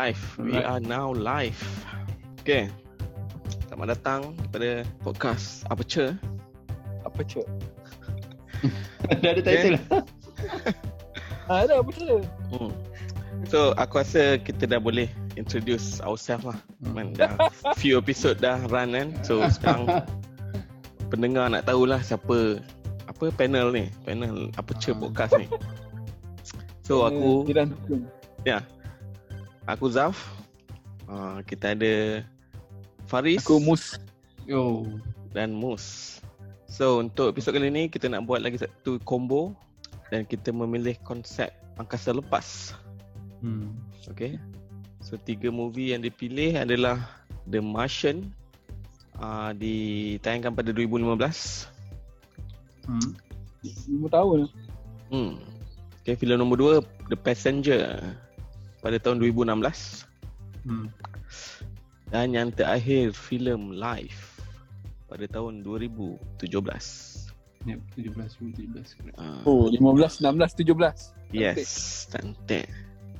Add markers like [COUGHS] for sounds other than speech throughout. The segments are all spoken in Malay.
Live. We Alright. are now live. Okay. Selamat datang kepada podcast Aperture. Apa cok? [LAUGHS] Dah ada title lah. [LAUGHS] Ah, ada apa cok? Hmm. So, aku rasa kita dah boleh introduce ourselves lah. Man, dah few episode dah run kan. So, [LAUGHS] sekarang pendengar nak tahulah siapa apa panel ni. Panel Aperture Ah. podcast ni. So, aku Jiran aku Zaf. Uh, kita ada Faris. Aku Mus. Yo. dan Mus. So untuk episod kali ni kita nak buat lagi satu combo dan kita memilih konsep angkasa lepas. Hmm. Okay. So tiga movie yang dipilih adalah The Martian uh, ditayangkan pada 2015. Hmm. 5 tahun. Hmm. Okay, filem nombor dua The Passenger pada tahun 2016 Hmm. dan yang terakhir filem Life pada tahun 2017. Yep, 17 17. Uh, Oh, 15, 16, 17. Yes, cantik.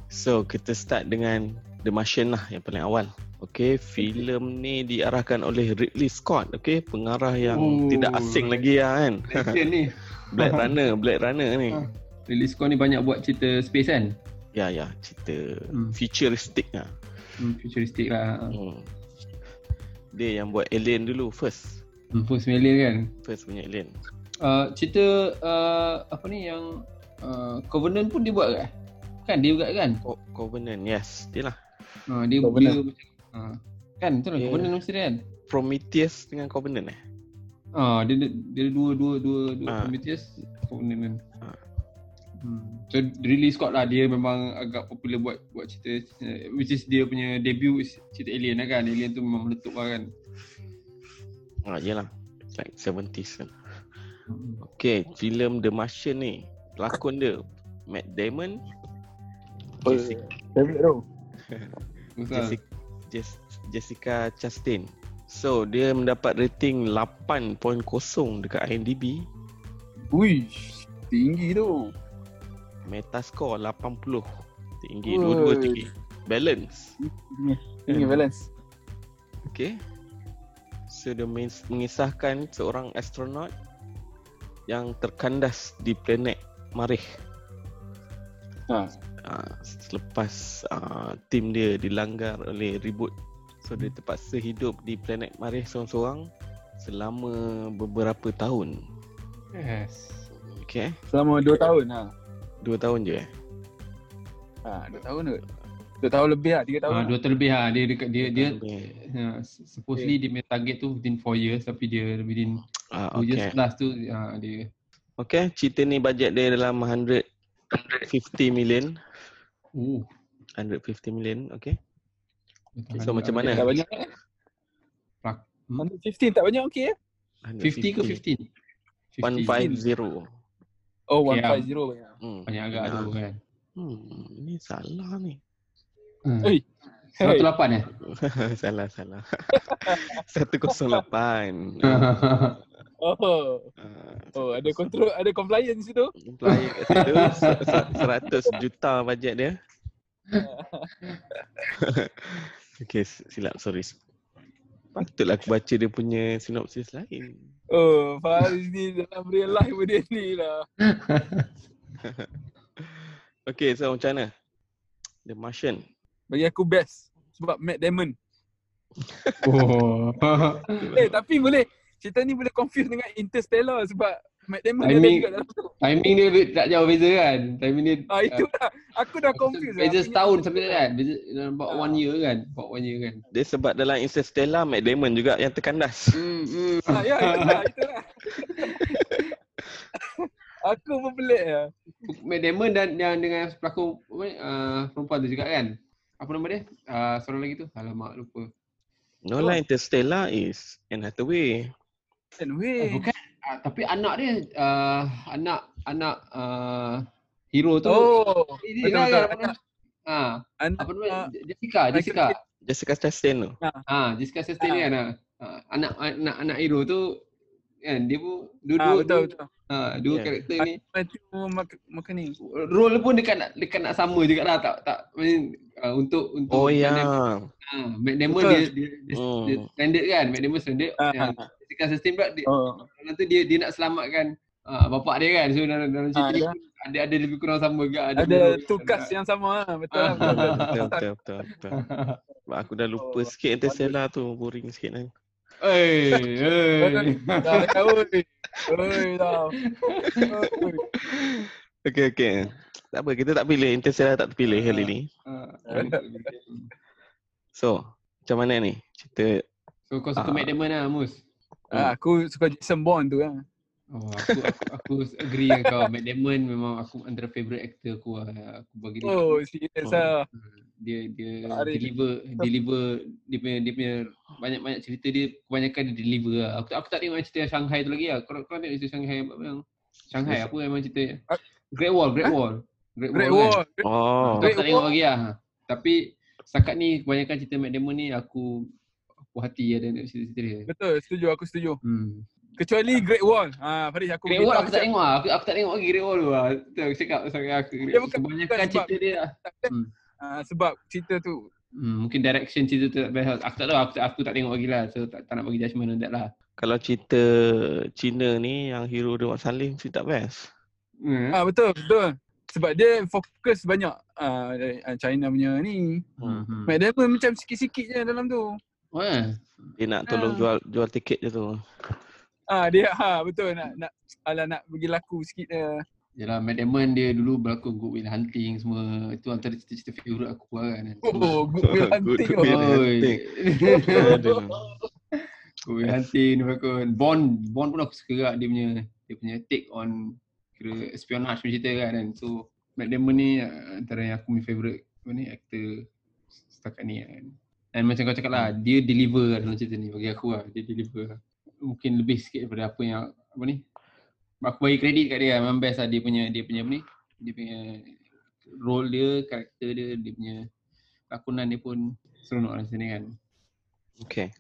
So, kita start dengan The Martian lah yang paling awal. Okay, filem ni diarahkan oleh Ridley Scott. Okay, pengarah yang Oh. tidak asing lagi lah kan. Legend ni. [LAUGHS] Blade Runner, Blade Runner ni. Ah. Release kau ni banyak buat cerita space kan? Ya, ya, cerita Hmm. futuristik lah. Hmm, futuristic lah. Hmm. Dia yang buat Alien dulu, first. Hmm, First Million kan? First punya Alien. Uh, cerita uh, apa ni yang uh, Covenant pun dia buat ke? Kan dia juga kan? Co- Covenant, yes. Dia lah. Uh, dia Covenant. dia macam uh, kan betul lah Yeah. Covenant mesti dia kan? Prometheus dengan Covenant eh? Ah, dia dia dia dua dua dua dua Ah. Prometheus Covenant kan. Ah. Hmm. So Ridley Scott lah dia memang agak popular buat buat cerita uh, which is dia punya debut cerita Alien lah kan. Alien tu memang meletup lah kan. Ah, yelah. It's like 70s kan. Hmm. Okay, filem The Martian ni. Pelakon dia Matt Damon, Oh, Jessica, tu. [LAUGHS] Betul. Jessica, Jess- Jessica Chastain. So, dia mendapat rating 8.0 dekat IMDb. Ui, tinggi tu. Metascore 80. Tinggi, Oi. dua-dua tinggi. Balance. Tinggi balance. Okay. So, dia men- mengisahkan seorang astronot yang terkandas di planet Marikh. Ha. uh, selepas uh, tim dia dilanggar oleh ribut so dia terpaksa hidup di planet Marikh seorang-seorang selama beberapa tahun Yes. okay Selama 2 tahun ha. Dua tahun je eh Ha, 2 tahun tu. 2 tahun lebih lah, 3 tahun. Ah, lah. dua terlebih lah dia dekat dia dia Okay. uh, supposedly dia punya target tu within 4 years tapi dia within Ah, 2 years okay. plus tu uh, dia okay cerita ni bajet dia dalam 150 million oh 150 million okay So, macam mana? Tak banyak eh. Rak- 115 tak banyak okey eh? 50 ke 15? 150 Oh, Okay, 150 banyak. hmm. Banyak agak Nah. tu kan. hmm. ni salah ni Hmm. Eh. 108 [LAUGHS] eh? salah salah [LAUGHS] 108 [LAUGHS] Oh. Ah, Oh, ada control, ada compliance situ. Kat situ se- se- 100 juta bajet dia. okay, s- silap sorry. Patutlah aku baca dia punya sinopsis lain. Oh, Faris ni dalam real life pun dia ni lah. [LAUGHS] Okay, so macam mana? The Martian. Bagi aku best. Sebab Matt Damon. [LAUGHS] oh. Eh, tapi boleh. Cerita ni boleh confuse dengan Interstellar sebab Matt Damon I ada mean- juga dalam tu. Timing dia tak jauh beza kan? Timing dia Ah, itu lah. Aku dah confuse. lah. Beza Aku setahun sampai kan? Beza about Ah. one year kan? About one year kan? Dia sebab dalam Interstellar Matt Damon juga yang terkandas. Hmm, hmm. Ah, ya, itulah, itulah. [LAUGHS] aku pun pelik lah. Matt Damon dan yang dengan pelakon apa uh, perempuan tu juga kan? Apa nama dia? Uh, seorang lagi tu. Alamak lupa. No lah Interstellar is Anne Hathaway. Eh, Anyway. bukan. Uh, tapi anak dia uh, anak anak uh, hero tu. Oh, dia betul, betul. apa nama? Ah, Anak, apa nama? ah, Jessica, Jessica. Jessica Chastain tu. Ah, Jessica Chastain ni kan. Ah, anak anak anak hero tu kan dia pun dua-dua betul dua, betul. ha, dua Yeah. karakter ni Matthew Mc- McConaughey. role pun dekat nak dekat nak sama juga lah tak tak I mean, uh, untuk untuk Oh ya. Damon, ha, Matt Damon Betul. dia dia, dia, Hmm. dia standard kan Matt Damon standard Ah, yang physical sustain pula dia, Oh. tu dia dia nak selamatkan uh, bapak dia kan so dalam, dalam cerita ni pun ada ada lebih kurang sama juga ada Ada tugas yang sama lah. Betul lah. Betul, betul. Betul betul betul. betul. [LAUGHS] Aku dah lupa Oh, sikit Interstellar tu boring sikit kan. Oi, oi. Dah oi. Oi dah. Oi. Okey okey. Tak apa kita tak pilih Interstellar tak terpilih kali ni. So, macam mana ni? Cerita So kau suka Ah. Matt Damon lah Mus? Ah, aku suka Jason Bond tu lah. Oh, aku, aku, aku agree dengan kau. Matt Damon memang aku antara favourite actor aku lah. Aku bagi dia. Oh, serius Oh. lah. Dia dia Arif. deliver deliver dia punya dia punya banyak-banyak cerita dia kebanyakan dia deliver lah. Aku tak aku tak tengok cerita yang Shanghai tu lagi lah. Kau kau tengok cerita Shanghai apa yang Shanghai apa memang cerita Ah. Great Wall, Great? Wall. Great, Great Wall. Wall. Kan? Oh. Aku Great tak tengok Wall. lagi lah. Tapi setakat ni kebanyakan cerita Matt Damon ni aku puas hati ada tengok cerita-cerita dia. Betul, setuju. Aku setuju. Hmm. Kecuali Great Wall. Ah, Faris aku Great Wall aku tak tengok lah. Aku, aku tak tengok lagi Great Wall tu lah. Betul aku cakap pasal aku. Dia bukan- Kebanyakan bukan sebab- cerita dia lah. Ah, sebab cerita tu Hmm, mungkin direction cerita tu tak best. Aku tak tahu. Aku, aku tak tengok lagi lah. So tak, tak nak bagi judgement on that lah. Kalau cerita Cina ni yang hero dia Mat Salim mesti tak best. Hmm. Ah betul betul. Sebab dia fokus banyak ah ah, China punya ni. Hmm. hmm. Matt Damon macam sikit-sikit je dalam tu. Oh, eh? Dia nak tolong Ah. jual jual tiket je tu. Ah dia ha betul nak nak ala nak bagi laku sikit dia. Yalah, Matt Damon dia dulu berlakon Good Will Hunting semua. Itu antara cerita-cerita favourite aku lah kan. Oh, good will hunting. Good Will oh. Hunting. Good Will Hunting dia berlakon. Bond, Bond pun aku suka juga dia punya dia punya take on kira espionage punya cerita kan. So Matt Damon ni uh, antara yang aku punya favourite apa ni actor setakat ni kan. Dan macam kau cakap lah, dia deliver dalam cerita ni bagi aku lah. Dia deliver mungkin lebih sikit daripada apa yang apa ni. Aku bagi kredit kat dia lah. Memang best lah dia punya dia punya apa ni. Dia punya role dia, karakter dia, dia punya lakonan dia pun seronok lah sini kan. Okay.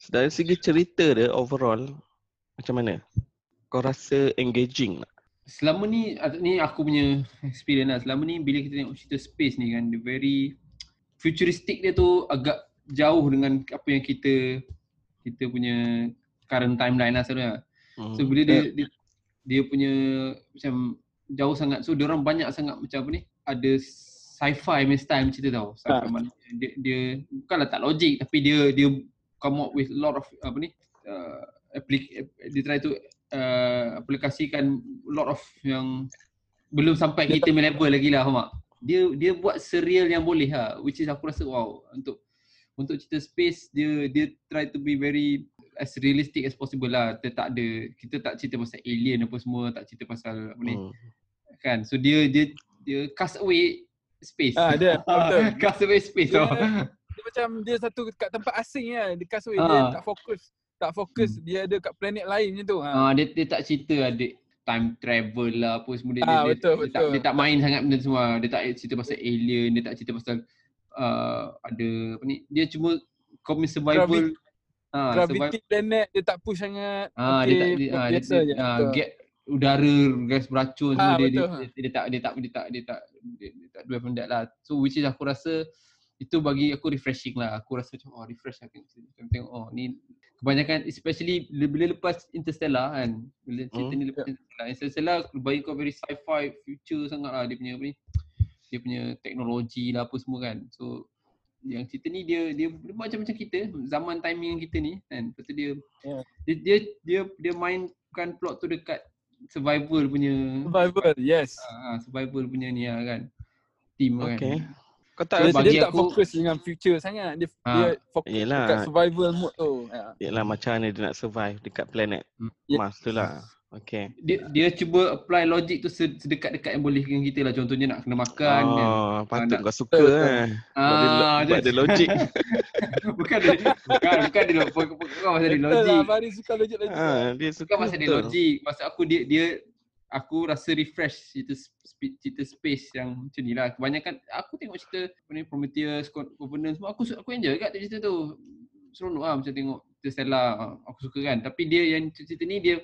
So, dari segi cerita dia overall macam mana? Kau rasa engaging tak? Selama ni, ni aku punya experience lah. Selama ni bila kita tengok cerita space ni kan, dia very futuristic dia tu agak jauh dengan apa yang kita kita punya current timeline lah sebenarnya. Hmm. So bila dia, dia dia punya macam jauh sangat. So dia orang banyak sangat macam apa ni? Ada sci-fi punya style cerita tau. Sci-fi Ah. dia, dia bukanlah tak logik tapi dia dia come up with a lot of apa ni? Uh, applic- dia try to uh, aplikasikan lot of yang belum sampai kita punya level lagi lah faham? Dia dia buat serial yang boleh lah which is aku rasa wow untuk untuk cerita space dia dia try to be very as realistic as possible lah. Kita tak ada kita tak cerita pasal alien apa semua, tak cerita pasal apa ni Hmm. kan. So dia dia dia cast away space. Ah dia [LAUGHS] betul. cast away space Dia- tau. Dia macam dia satu kat tempat asing kan. Dia kasut dia Ah. tak fokus. Tak fokus dia ada kat planet lain macam tu. Ha. Ah dia dia tak cerita ada time travel lah apa semua dia, Ah, dia, betul, dia, tak, betul. dia tak main sangat benda semua. Dia tak cerita pasal alien, dia tak cerita pasal uh, ada apa ni. Dia cuma common survival. Gravity- Ah, Gravity planet dia tak push sangat. Ah Okey, dia tak dia, ah, dia, dia, ah, Betul. get udara gas beracun semua Ah, dia, dia, dia, dia, tak dia tak dia tak dia tak dia, dia tak on that lah. So which is aku rasa itu bagi aku refreshing lah. Aku rasa macam oh refresh lah tengok oh ni kebanyakan especially bila, lepas Interstellar kan. Bila cerita Hmm. ni lepas Interstellar. Interstellar bagi kau very sci-fi future sangat lah dia punya apa ni. Dia punya teknologi lah apa semua kan. So yang cerita ni dia dia, dia macam macam kita zaman timing kita ni kan. Lepas tu dia Ya. dia, dia dia dia mainkan plot tu dekat survival punya Survival, yes. ah, survival punya ni lah kan. Team lah Okay. kan. Kau Dia, tak bagi dia tak aku- fokus dengan future sangat. Dia, Ah, dia fokus yelah. dekat survival mode tu. Ya. Yalah macam mana dia nak survive dekat planet Hmm. Ya. Mars tu lah. Okay. Dia dia cuba apply logic tu se- sedekat-dekat yang boleh dengan kita lah. Contohnya nak kena makan kan. Oh, patut nak- kau suka eh. Dia, Ah, sebab dia logik. [LAUGHS] bukan dia bukan bukan dia bukan bukan pasal dia logik. lah, Faris suka logik-logik. ha, dia suka Bukan pasal dia logik. Maksud aku dia dia aku rasa refresh cerita cerita space yang macam ni lah. Kebanyakan aku tengok cerita apa ni Prometheus, Co- Covenant semua aku aku enjoy kat cerita tu. Seronok lah macam tengok Interstellar aku suka kan. Tapi dia yang cerita ni dia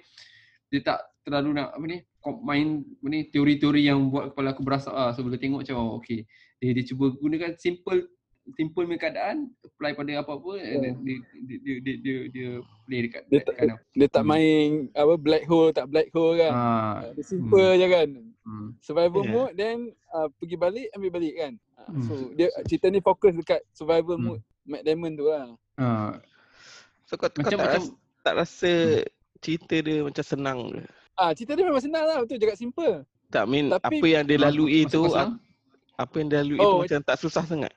dia tak terlalu nak apa ni main apa ni teori-teori yang buat kepala aku berasap ah. So bila tengok macam oh, okay. Dia dia cuba gunakan simple simple punya keadaan apply pada apa-apa yeah. dia, dia, dia, dia, dia, dia play dekat Dia dia tak- kind of. Dia tak Hmm. main apa black hole tak black hole kan. Ah, Dia simple je kan. hmm. Survival Yeah. mode then uh, pergi balik ambil balik kan. Hmm. So dia cerita ni fokus dekat survival Hmm. mode Matt Damon tu lah. Ah, So kau, kau macam tak, macam rasa, tak rasa cerita dia macam senang ke? Ah cerita dia memang senang lah betul cakap simple. Tak mean Tapi- apa yang dia lalui tu kau apa yang dia lalui Oh, tu macam tak susah sangat.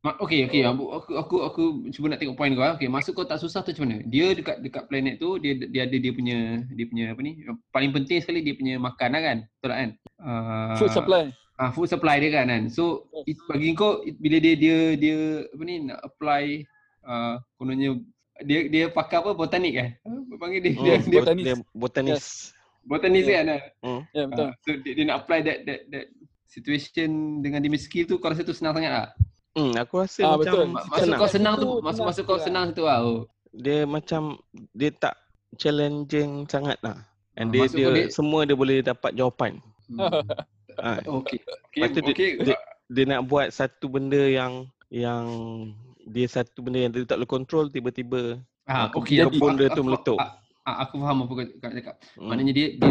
Ma- Okay, okay. Aku, aku, aku, aku cuba nak tengok point kau. ah. Okay, maksud kau tak susah tu macam mana? Dia dekat dekat planet tu, dia dia ada dia punya dia punya apa ni? Paling penting sekali dia punya makan lah kan? Betul tak kan? Uh, Food supply. Ah, food supply dia kan kan. So it, bagi kau it, bila dia dia dia apa ni nak apply uh, kononnya dia dia pakai apa botanik eh? Apa panggil dia? Hmm, dia, dia bot- botanis. dia botanis. botanis Yeah. kan? Ya yeah, betul. Ah, so dia, dia nak apply that that that situation dengan skill tu kau rasa tu senang sangat tak? Hmm, aku rasa Ah, macam betul. Ma- Maksud senang. kau senang tu, senang maksud kau senang tu lah. Oh. Dia macam dia tak challenging sangat lah. And Ah, dia, maksud dia, semua dia boleh dapat jawapan. Hmm. [LAUGHS] Ha, Okey. Okey, Lepas tu dia- okey. dia- dia nak buat satu benda yang yang dia satu benda yang dia tak boleh control tiba-tiba Ah, Aku okey. kebun aku- dia aku- tu meletup. ah, ah, Aku faham apa kau cakap. hmm, Maknanya dia dia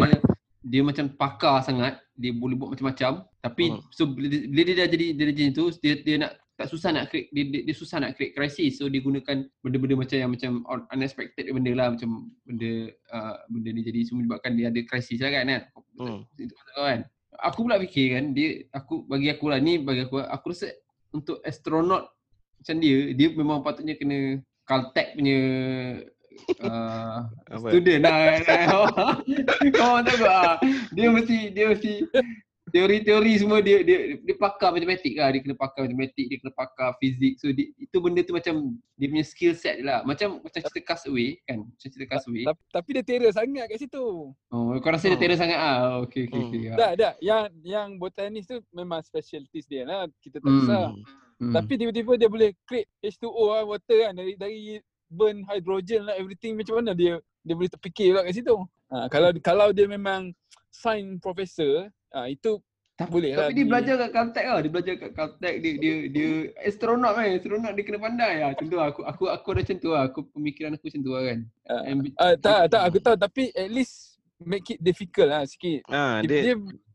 dia macam pakar sangat, dia boleh buat macam-macam. Tapi Hmm. so bila dia, bila dia dah jadi dia jadi tu, dia dia nak tak susah nak create dia, dia, dia susah nak create crisis. So dia gunakan benda-benda macam yang macam un- unexpected benda lah macam benda uh, benda ni jadi semua menyebabkan dia ada crisis lah kan kan. hmm. Itu kan. Aku pula fikir kan dia aku bagi aku lah ni bagi aku aku rasa untuk astronot macam dia dia memang patutnya kena Caltech punya uh, Apa? student lah kan. [LAUGHS] Kau tahu tak? ah? Dia mesti dia mesti teori-teori semua dia dia dia pakar matematik lah. Dia kena pakar matematik, dia kena pakar fizik. So dia, itu benda tu macam dia punya skill set dia lah. Macam macam cerita Castaway kan. Macam cerita Castaway. Tapi, tapi dia terror sangat kat situ. Oh, kau rasa dia Hmm. terror sangat ah. Okey okey Hmm. okey. ah. Tak, tak. Yang yang botanis tu memang specialties dia lah. Kita tak Hmm. kisah. Hmm. Tapi tiba-tiba dia boleh create H2O lah, water kan. Dari dari burn hydrogen lah, everything. Macam mana dia dia boleh terfikir pula kat situ. Ha, kalau kalau dia memang science professor, ha, itu Tapi, Boleh lah tapi dia di- belajar kat Caltech lah. Dia belajar kat Caltech. Dia dia dia astronot kan. Astronot dia kena pandai lah. Macam tu lah. Aku aku aku ada macam tu lah. Aku pemikiran aku macam tu lah kan. Ah, Ambi- Ah, tak, tak aku tahu tapi at least make it difficult lah sikit. Ah, Dia, dia, dia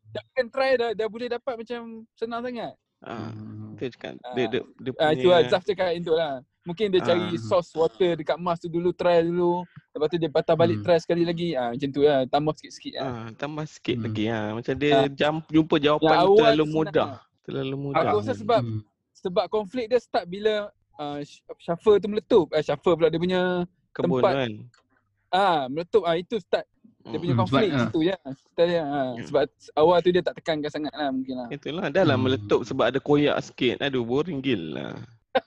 dah akan try dah, dah boleh dapat macam senang sangat. ah, Hmm. dia cakap dia dia, dia Ah, itu punya lah Zaf cakap itu lah. Mungkin dia cari Ah. source water dekat Mars tu dulu, try dulu. Lepas tu dia patah balik Hmm. try sekali lagi. Ah, macam tu lah, tambah sikit-sikit lah. ah, tambah sikit Hmm. lagi ah. Macam dia Ah. jam jumpa jawapan Yang terlalu senang mudah. lah. Terlalu mudah. Aku rasa sebab Hmm. sebab konflik dia start bila uh, shuffle tu meletup. Eh, shuffle pula dia punya kebun tempat- kan. ah meletup ah itu start dia punya Hmm, konflik sebab, ah. situ je. Start dia. Ah, Ya. sebab awal tu dia tak tekankan sangat lah mungkin lah. Itulah dah lah Hmm. meletup sebab ada koyak sikit. Aduh boring gila.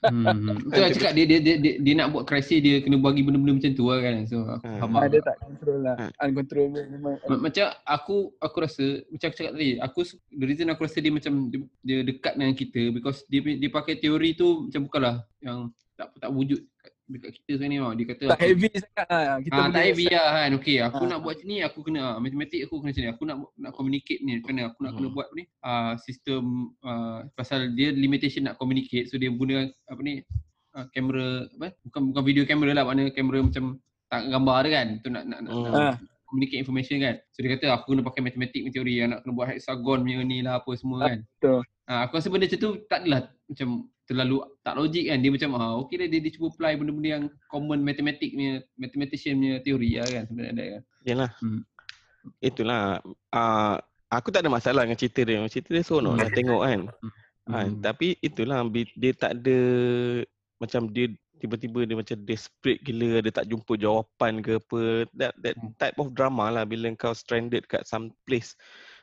Hmm. [LAUGHS] Betul lah cakap dia, dia, dia, dia, dia nak buat crisis dia kena bagi benda-benda macam tu lah kan. So aku Ah. faham. Ah, lah. dia tak control lah. Ah. Uncontrollable memang. Ma- Macam aku aku rasa macam aku cakap tadi, aku the reason aku rasa dia macam dia, dia dekat dengan kita because dia dia pakai teori tu macam bukanlah yang tak tak wujud dekat kita sekarang ni tau. Dia kata Tak heavy sangat lah. Kita Ah, tak heavy lah kan. Okey, aku Ah. nak buat macam ni, aku kena ah, matematik aku kena macam ni. Aku nak nak communicate ni, kena aku nak kena Hmm. buat apa ni? Ah, sistem ah, pasal dia limitation nak communicate. So dia guna apa ni? Kamera apa? Bukan bukan video kamera lah, makna kamera macam tak gambar dia kan. Tu nak nak, nak, Hmm. nak Ah. communicate information kan. So dia kata aku kena pakai matematik teori yang nak kena buat hexagon punya ni lah apa semua kan. betul. Ah, aku rasa benda macam tu tak adalah macam terlalu tak logik kan. Dia macam ah okey lah dia, dia cuba apply benda-benda yang common matematik punya mathematician punya teori lah kan sebenarnya ada kan. Yalah. Hmm. Itulah. Ah, aku tak ada masalah dengan cerita dia. Cerita dia seronok lah tengok kan. Ha, Hmm. tapi itulah dia tak ada macam dia tiba-tiba dia macam desperate gila dia tak jumpa jawapan ke apa that that Hmm. type of drama lah bila kau stranded kat some place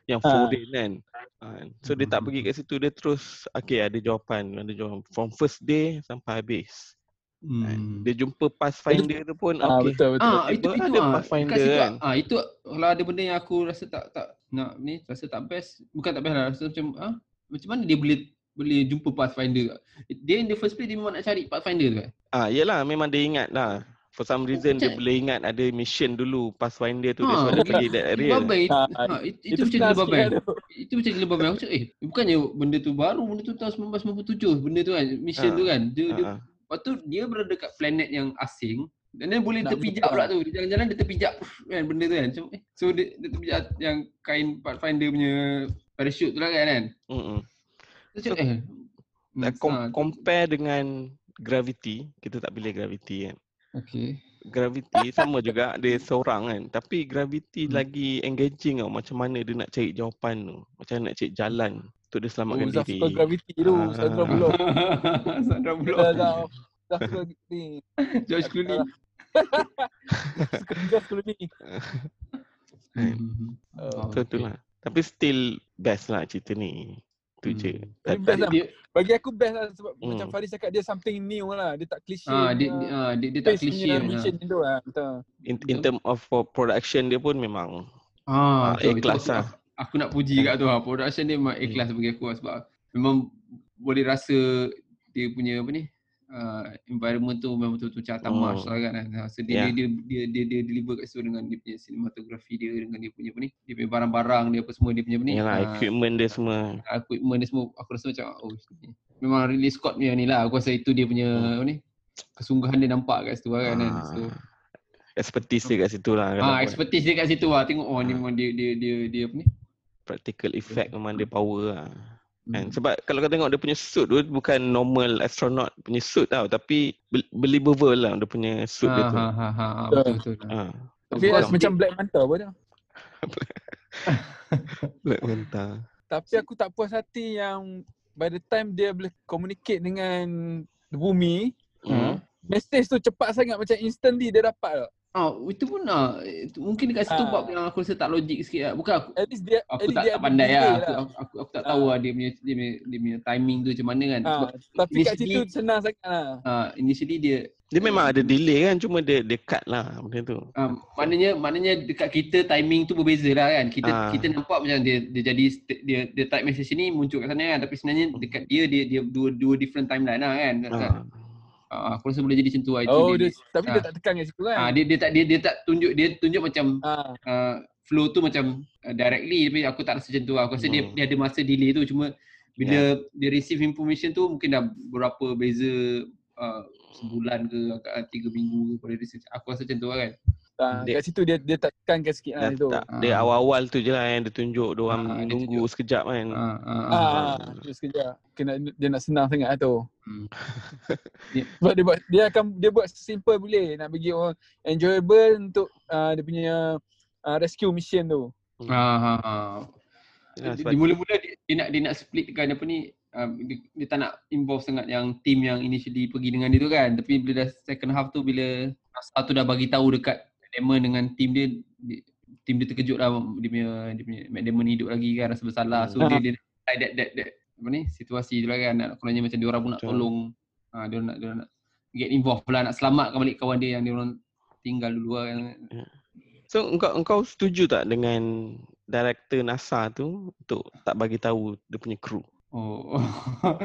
yang Ah. foreign kan. Ha, so dia tak Hmm. pergi kat situ dia terus okay ada jawapan ada jawapan from first day sampai habis. Ha, Hmm. Dia jumpa pathfinder tu pun Ah, okay. betul betul. Ah itu itu ada ah Pathfinder situ kan. ah itu kalau ada benda yang aku rasa tak tak nak ni rasa tak best bukan tak best lah rasa macam ah macam mana dia boleh boleh jumpa Pathfinder. Dia in the first place dia memang nak cari Pathfinder tu kan? Ah, yelah memang dia ingat lah. For some reason dia Macam- boleh ingat ada mission dulu Pathfinder tu. Ha, That's why dia dia- pergi that area. Babai, Ha, ha, itu, itu macam gila babai. tu. Itu macam gila babai. Aku cakap, eh bukannya benda tu baru, benda tu tahun 1997 benda tu kan, mission Ha, tu kan. Dia, dia, Ha, ha. lepas tu dia berada dekat planet yang asing dan dia boleh Nak terpijak pula tu. Dia jalan-jalan dia terpijak kan benda tu kan. Macam, eh, so dia, dia terpijak yang kain Pathfinder punya parachute tu lah kan. kan. Dia cakap, eh. Hmm, com- compare dengan Gravity, kita tak pilih Gravity kan. Okay. Gravity sama juga dia seorang kan. Tapi Gravity Hmm. lagi engaging tau macam mana dia nak cari jawapan tu. Macam mana nak cari jalan untuk dia Oh, selamatkan Zaf diri. suka gravity tu. Ah. Sandra Bullock. Sandra [LAUGHS] Bullock. Dah, dah. Zaf suka ni. George Clooney. [LAUGHS] Zaf Clooney. Kan? Hmm. Oh, So tu lah. Tapi still best lah cerita ni. Tu Hmm. je. Tapi Tak- best lah. Dia, Bagi aku best lah sebab Hmm. macam Faris cakap dia something new lah. Dia tak cliche. ah, dia, punya dia, ah, dia, dia tak klise. punya ah. mission tu lah. Betul. in, in term of for production dia pun memang Ah, Ah, betul, ikhlas betul. lah. Aku, aku nak puji kat tu lah. Production dia memang ikhlas bagi aku lah sebab memang boleh rasa dia punya apa ni uh, environment tu memang betul-betul macam atas Hmm. Mars lah kan. Ah, So dia, Yeah. dia, dia, dia, dia, deliver kat situ dengan dia punya cinematography dia dengan dia punya apa ni dia punya barang-barang dia apa semua dia punya apa ni Yalah, ah, equipment dia semua. equipment dia semua aku rasa macam oh ni. memang Ridley Scott punya ni lah aku rasa itu dia punya Hmm. apa ni kesungguhan dia nampak kat situ lah kan. kan. So, Ah, expertise dia kat situ lah. ah, expertise dia kat situ lah. Tengok oh ni Ah. memang dia dia dia dia apa ni. Practical effect memang dia power lah. Kan? Hmm. Sebab kalau kau tengok dia punya suit tu bukan normal astronaut punya suit tau tapi bel- believable lah dia punya suit dia Ha, tu. ha, ha, ha, ha, betul betul. Ah, Tapi rasa macam Black Manta apa dia. [LAUGHS] Black Manta. Tapi aku tak puas hati yang by the time dia boleh communicate dengan bumi, Hmm. message tu cepat sangat macam instantly dia dapat tak. Ah, itu pun ah, itu, mungkin dekat situ Ah. bab yang aku rasa tak logik sikit lah. Bukan aku At least dia at aku least tak, dia tak ada pandai delay lah. Aku, aku, aku, aku tak tahu Ah. lah dia punya, dia punya dia punya timing tu macam mana kan. Sebab tapi kat initially- situ senang sangat lah. ah, initially dia Dia memang ada delay kan cuma dia dia cut lah benda tu. ah, maknanya maknanya dekat kita timing tu berbeza lah kan. Kita Ah. kita nampak macam dia dia jadi dia dia type message ni muncul kat sana kan tapi sebenarnya dekat dia dia dia dua dua different timeline lah kan. Ah. Ah, aku rasa boleh jadi macam tu lah itu Oh, dia, dia, tapi ah. dia tak tekan kat situ kan. ah, dia, dia tak dia, dia tak tunjuk dia tunjuk macam Ah, uh, flow tu macam uh, directly tapi aku tak rasa macam tu lah. Aku rasa dia Hmm. dia ada masa delay tu cuma bila dia receive information tu mungkin dah berapa beza uh, sebulan ke uh, tiga minggu ke pada receive. Aku rasa macam tu lah kan. Ah, Dia- kat situ dia dia tak tekankan sikit lah Dia, itu. tak, dia Ah. awal-awal tu je lah yang dia tunjuk dia orang Ah, dia nunggu tunjuk. sekejap kan. Uh, uh, uh, Ah, ah, sekejap. Kena dia nak senang sangat lah tu. Hmm. [LAUGHS] Sebab dia buat dia akan dia buat simple boleh nak bagi orang enjoyable untuk uh, dia punya uh, rescue mission tu. Ah, ah, ah. Yalah, Di, di mula-mula dia, dia nak dia nak splitkan apa ni um, dia, dia tak nak involve sangat yang team yang initially pergi dengan dia tu kan tapi bila dah second half tu bila NASA tu dah bagi tahu dekat Damon dengan team dia, dia team dia terkejut lah dia punya dia punya Matt Damon hidup lagi kan rasa bersalah so dia dia that, that, that, that apa ni situasi tu lah kan nak kononnya macam dia orang pun nak Betul. tolong ha, dia nak dia nak get involved lah nak selamatkan balik kawan dia yang dia orang tinggal dulu lah kan. So engkau engkau setuju tak dengan director NASA tu untuk tak bagi tahu dia punya kru? Oh,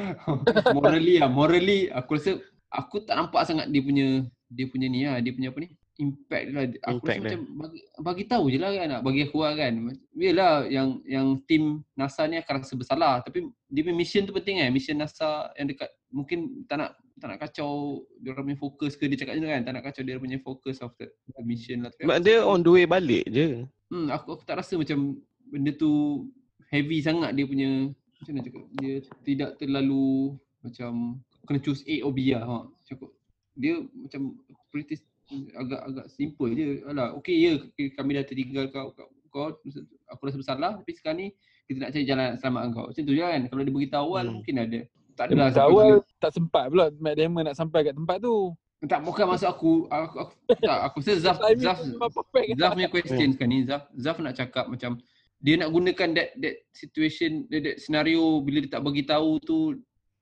[LAUGHS] morally lah, morally aku rasa aku tak nampak sangat dia punya dia punya ni lah, dia punya apa ni impact lah. Aku Impact rasa dia. macam bagi, bagi tahu je lah kan, nak bagi aku lah kan. Yelah yang yang tim NASA ni akan rasa bersalah tapi dia punya mission tu penting kan, mission NASA yang dekat mungkin tak nak tak nak kacau dia orang punya fokus ke dia cakap tu kan, tak nak kacau dia punya fokus of the, the mission lah. Tapi Sebab dia on the way balik je. Hmm, aku, aku tak rasa macam benda tu heavy sangat dia punya macam mana cakap dia tidak terlalu macam kena choose A or B lah ha. Cakap dia macam pretty agak-agak simple je. Alah, okey ya okay, kami dah tertinggal kau, kau, kau aku rasa bersalah tapi sekarang ni kita nak cari jalan nak selamatkan kau. Macam tu je kan. Kalau dia beritahu awal Hmm. mungkin ada. Tak Dia adalah masa awal tak sempat pula Matt Damon nak sampai kat tempat tu. tak bukan maksud aku aku, aku tak aku rasa Zaf Zaf. Zaf punya question sekarang ni Zaf Zaf nak cakap macam dia nak gunakan that that situation that, that scenario bila dia tak bagi tahu tu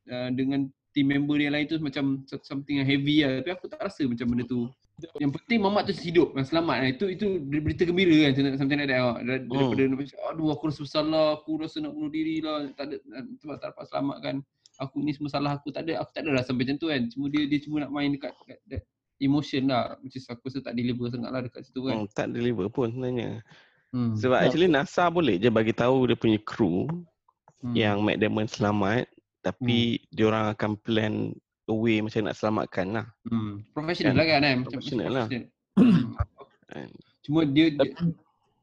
uh, dengan team member dia lain tu macam something yang heavy lah tapi aku tak rasa macam benda tu yang penting mamat tu hidup dan selamat lah. itu itu berita gembira kan something like that oh. Dar- daripada hmm. macam aduh aku rasa bersalah aku rasa nak bunuh diri lah tak ada sebab tak dapat selamatkan aku ni semua salah aku tak ada aku tak ada rasa macam tu kan cuma dia dia cuma nak main dekat, dekat, dekat emotion lah which is aku rasa tak deliver sangat lah dekat situ kan Hmm, tak deliver pun sebenarnya. hmm. Sebab Ya. actually NASA boleh je bagi tahu dia punya crew hmm. yang Matt Damon selamat tapi diorang akan plan a way macam nak selamatkan lah. hmm. professional Kan? lah kan kan Macam- Professional lah. [COUGHS] Kan? cuma dia dia,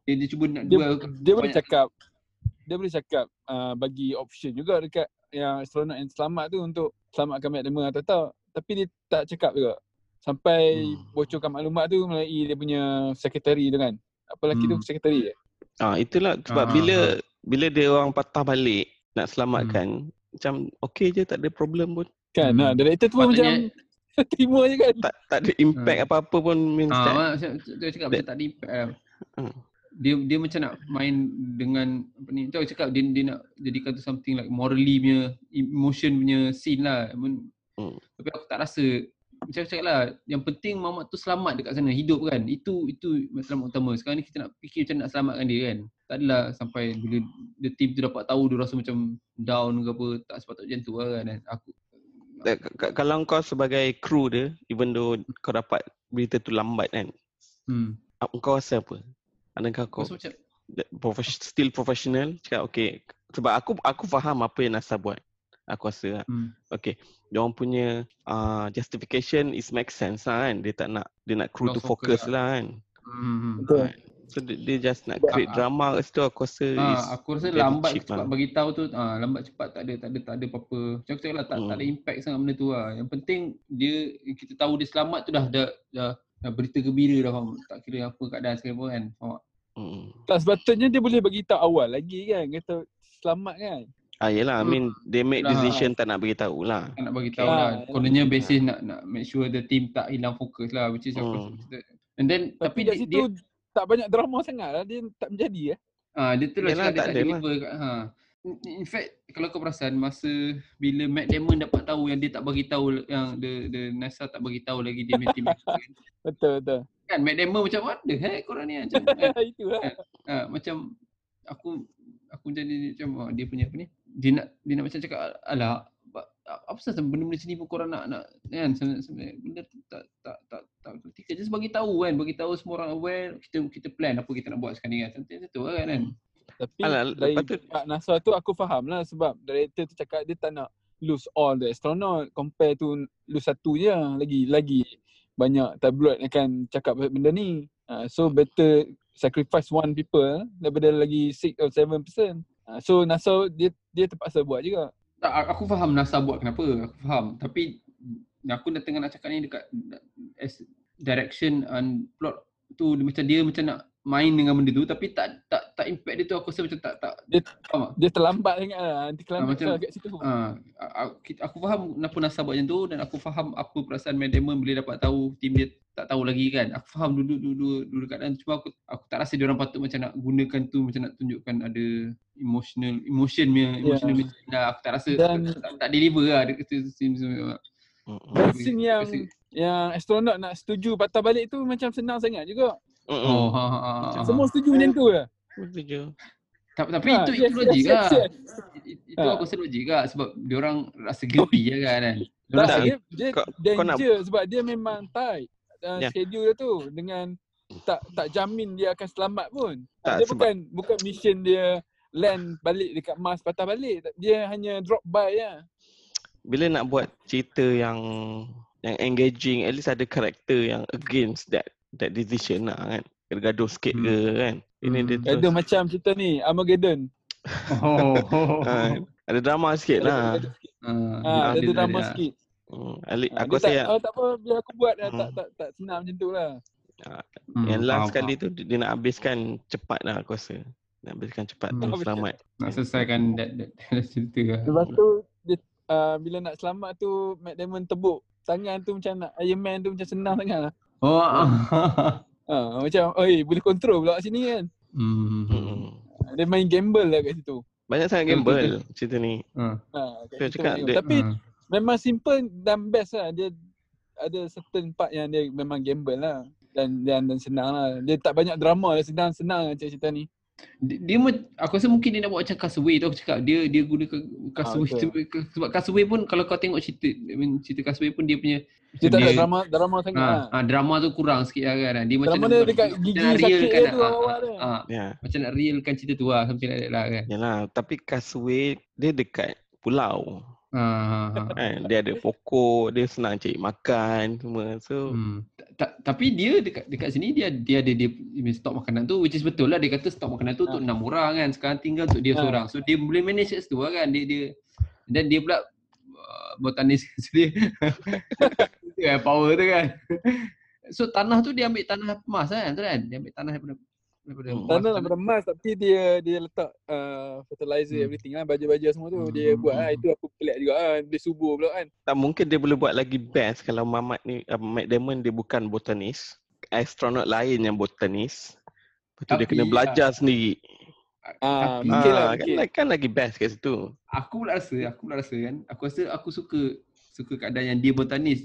dia, dia cuba nak dia, jual dia boleh cakap dia boleh cakap uh, bagi option juga dekat yang astronot yang selamat tu untuk selamatkan Matt Damon atau tak. Tapi dia tak cakap juga. Sampai Hmm. bocorkan maklumat tu melalui dia punya sekretari tu kan. Apa lelaki tu Hmm. sekretari eh? Ah itulah sebab Ah, bila bila dia orang patah balik nak selamatkan macam okey je tak ada problem pun. Kan? Hmm. Ha, director tu pun macam [LAUGHS] terima je kan. Tak tak ada impact Hmm. apa-apa pun means Ah, that. macam dia cakap macam tak ada impact lah. Hmm. Dia dia macam nak main dengan apa ni. Tahu cakap dia dia nak jadikan tu something like morally punya emotion punya scene lah. I mean, Hmm. Tapi aku tak rasa macam cakap lah yang penting Mamat tu selamat dekat sana hidup kan itu itu masalah utama sekarang ni kita nak fikir macam nak selamatkan dia kan tak adalah sampai bila the team tu dapat tahu dia rasa macam down ke apa tak sepatutnya macam tu lah kan aku Kalau kau sebagai kru dia even though kau dapat berita tu lambat kan hmm. kau rasa apa? Adakah kau macam profes- still professional cakap okay sebab aku aku faham apa yang NASA buat aku rasa lah. hmm. okay diorang punya uh, justification is make sense lah kan dia tak nak dia nak crew Lost tu focus fokus lah kan Hmm. Betul. Kan? So dia, dia just nak create Ah, drama kat situ aku rasa Ha, aku rasa lambat cheap cepat lah. bagi tahu tu ah lambat cepat tak ada tak ada tak ada apa-apa. Macam aku cakap lah tak, tak ada Hmm. impact sangat benda tu lah. Yang penting dia kita tahu dia selamat tu dah dah, dah, dah berita gembira dah faham. Tak kira apa keadaan sekali pun kan. Faham tak? mm. Tak sepatutnya dia boleh bagi tahu awal lagi kan. Kata selamat kan. ah yelah I mean they make Lah. decision tak nak bagi tahu lah Tak nak bagi tahu Ah, lah. ya. Kononnya basis nak nak make sure the team tak hilang fokus lah which is aku Hmm. rasa And then Tapi, tapi, dia, situ dia tak banyak drama sangat lah. Dia tak menjadi eh. ah dia tu lah Yalah, dia tak tak ada lah. deliver kat ha. In- fact kalau kau perasan masa bila Matt Damon dapat tahu yang dia tak bagi tahu yang the the NASA tak bagi tahu lagi dia team [LAUGHS] kan. Betul betul. kan Matt Damon macam what the heck korang ni macam kan? [LAUGHS] Itu lah. ha, macam aku aku jadi macam oh, dia punya apa ni dia nak dia nak macam cakap alah apa- pasal benda-benda sini pun korang nak nak kan sebenarnya benda tu tak tak tak tak kritikal just bagi tahu kan bagi tahu semua orang aware kita kita plan apa kita nak buat sekarang ni kan macam tu kan kan Tapi Alah, dari lepas tu- pihak NASA tu aku faham lah sebab director tu cakap dia tak nak lose all the astronaut compare tu lose satu je lagi lagi banyak tabloid akan cakap benda ni. Uh, so better sacrifice one people daripada lagi 6 or 7 person. Uh, so NASA dia dia terpaksa buat juga. Tak aku faham NASA buat kenapa aku faham tapi aku dah tengah nak cakap ni dekat as direction and plot tu dia macam dia macam nak main dengan benda tu tapi tak tak tak impact dia tu aku rasa macam tak tak Dia- faham tak? Dia terlambat sangat lah. Anti Ah, macam- lah kat situ. Ah, a- a- kita- aku faham kenapa NASA buat macam tu dan aku faham apa perasaan Matt Damon bila dapat tahu tim dia tak tahu lagi kan. Aku faham dulu dulu dulu, dulu keadaan cuma aku aku tak rasa dia orang patut macam nak gunakan tu macam nak tunjukkan ada emotional emotion punya emotional yeah. Dah, aku tak rasa Dan- tak, tak, tak deliver lah dekat tu scene semua. Mm-mm. Dan scene yang yang astronaut nak setuju patah balik tu macam senang sangat juga. Mm-mm. Oh, ha, ha, ha, ha. Semua setuju macam tu lah. Setuju. tapi, Ha, itu yes, itu logik yes, lah. yes, yes. It- Itu Ha. aku rasa logik lah sebab dia orang rasa guilty je kan. kan. Dia Tak, rasa dia, dia kau- kau nak- danger sebab dia memang tight uh, Ya. schedule dia tu dengan tak tak jamin dia akan selamat pun. Tak, dia sebab- bukan bukan mission dia land balik dekat Mars patah balik. Dia hanya drop by ya. Bila nak buat cerita yang yang engaging, at least ada karakter yang against that that decision lah kan. Gaduh sikit Hmm. ke kan. Ini dia Hmm. terus. Ada macam cerita ni Armageddon. [LAUGHS] Oh. Ah, ada drama sikit lah. Ha, Ha, ada dia- drama dia- sikit. Hmm, Ali, Ha, aku tak, rasa yang, oh, tak apa biar aku buat dah. Hmm. tak tak tak senang macam tu lah. Hmm, yang last faham, sekali faham. tu dia nak habiskan cepat lah aku rasa. Nak habiskan cepat Hmm. terus selamat. nak selesaikan that, that, [LAUGHS] that cerita lah. Lepas tu dia uh, bila nak selamat tu Matt Damon tebuk tangan tu macam nak Iron Man tu macam senang sangat lah. Oh. Ha, macam oi boleh kontrol pula kat sini kan. hmm. Hmm. Dia main gamble lah kat situ. Banyak sangat gamble cerita ni. Ha. Ha, kat cakap main dia-. Tapi Ha. Memang simple dan best lah. Dia ada certain part yang dia memang gamble lah. Dan dan, dan senang lah. Dia tak banyak drama lah. Senang-senang macam cerita ni. dia, dia mu- aku rasa mungkin dia nak buat macam Castaway tu aku cakap dia dia gunakan Castaway betul. tu, [LAUGHS] sebab Castaway pun kalau kau tengok cerita I mean, cerita Castaway pun dia punya Dia tak ada dia- drama drama sangat lah. ha, ha, drama tu kurang sikit lah kan dia macam Drama nak dia dekat macam gigi nak sakit dia lah. tu Ha, ha, ha. Ya. macam nak realkan cerita tu lah something like that lah kan Yalah, tapi Kaswe dia dekat pulau. Ha, ha, ha. Kan? Dia ada pokok, dia senang cari makan semua. So, Hmm. Ta- ta- tapi dia dekat dekat sini dia dia ada dia punya stok makanan tu which is betul lah dia kata stok makanan tu untuk enam orang kan sekarang tinggal untuk dia Ha. seorang so dia boleh manage kat situ lah kan dia dia dan dia pula uh, botanis [LAUGHS] dia dia power tu kan so tanah tu dia ambil tanah emas kan tu kan dia ambil tanah daripada daripada Hmm. Tanah tu. lah emas tapi dia dia letak uh, fertilizer Hmm. everything lah baju-baju semua tu Hmm, dia hmm, buat hmm. lah itu aku pelik juga kan dia subur pula kan. tak mungkin dia boleh buat lagi best kalau Mamat ni, uh, Matt Damon dia bukan botanis. Astronot lain yang botanis. Lepas tu dia Tapi, kena belajar sendiri. Ah, Tapi- mungkin lah Ah, kan, mungkin. kan lagi best kat situ. aku pula rasa aku pula rasa kan aku rasa aku suka suka keadaan yang dia botanis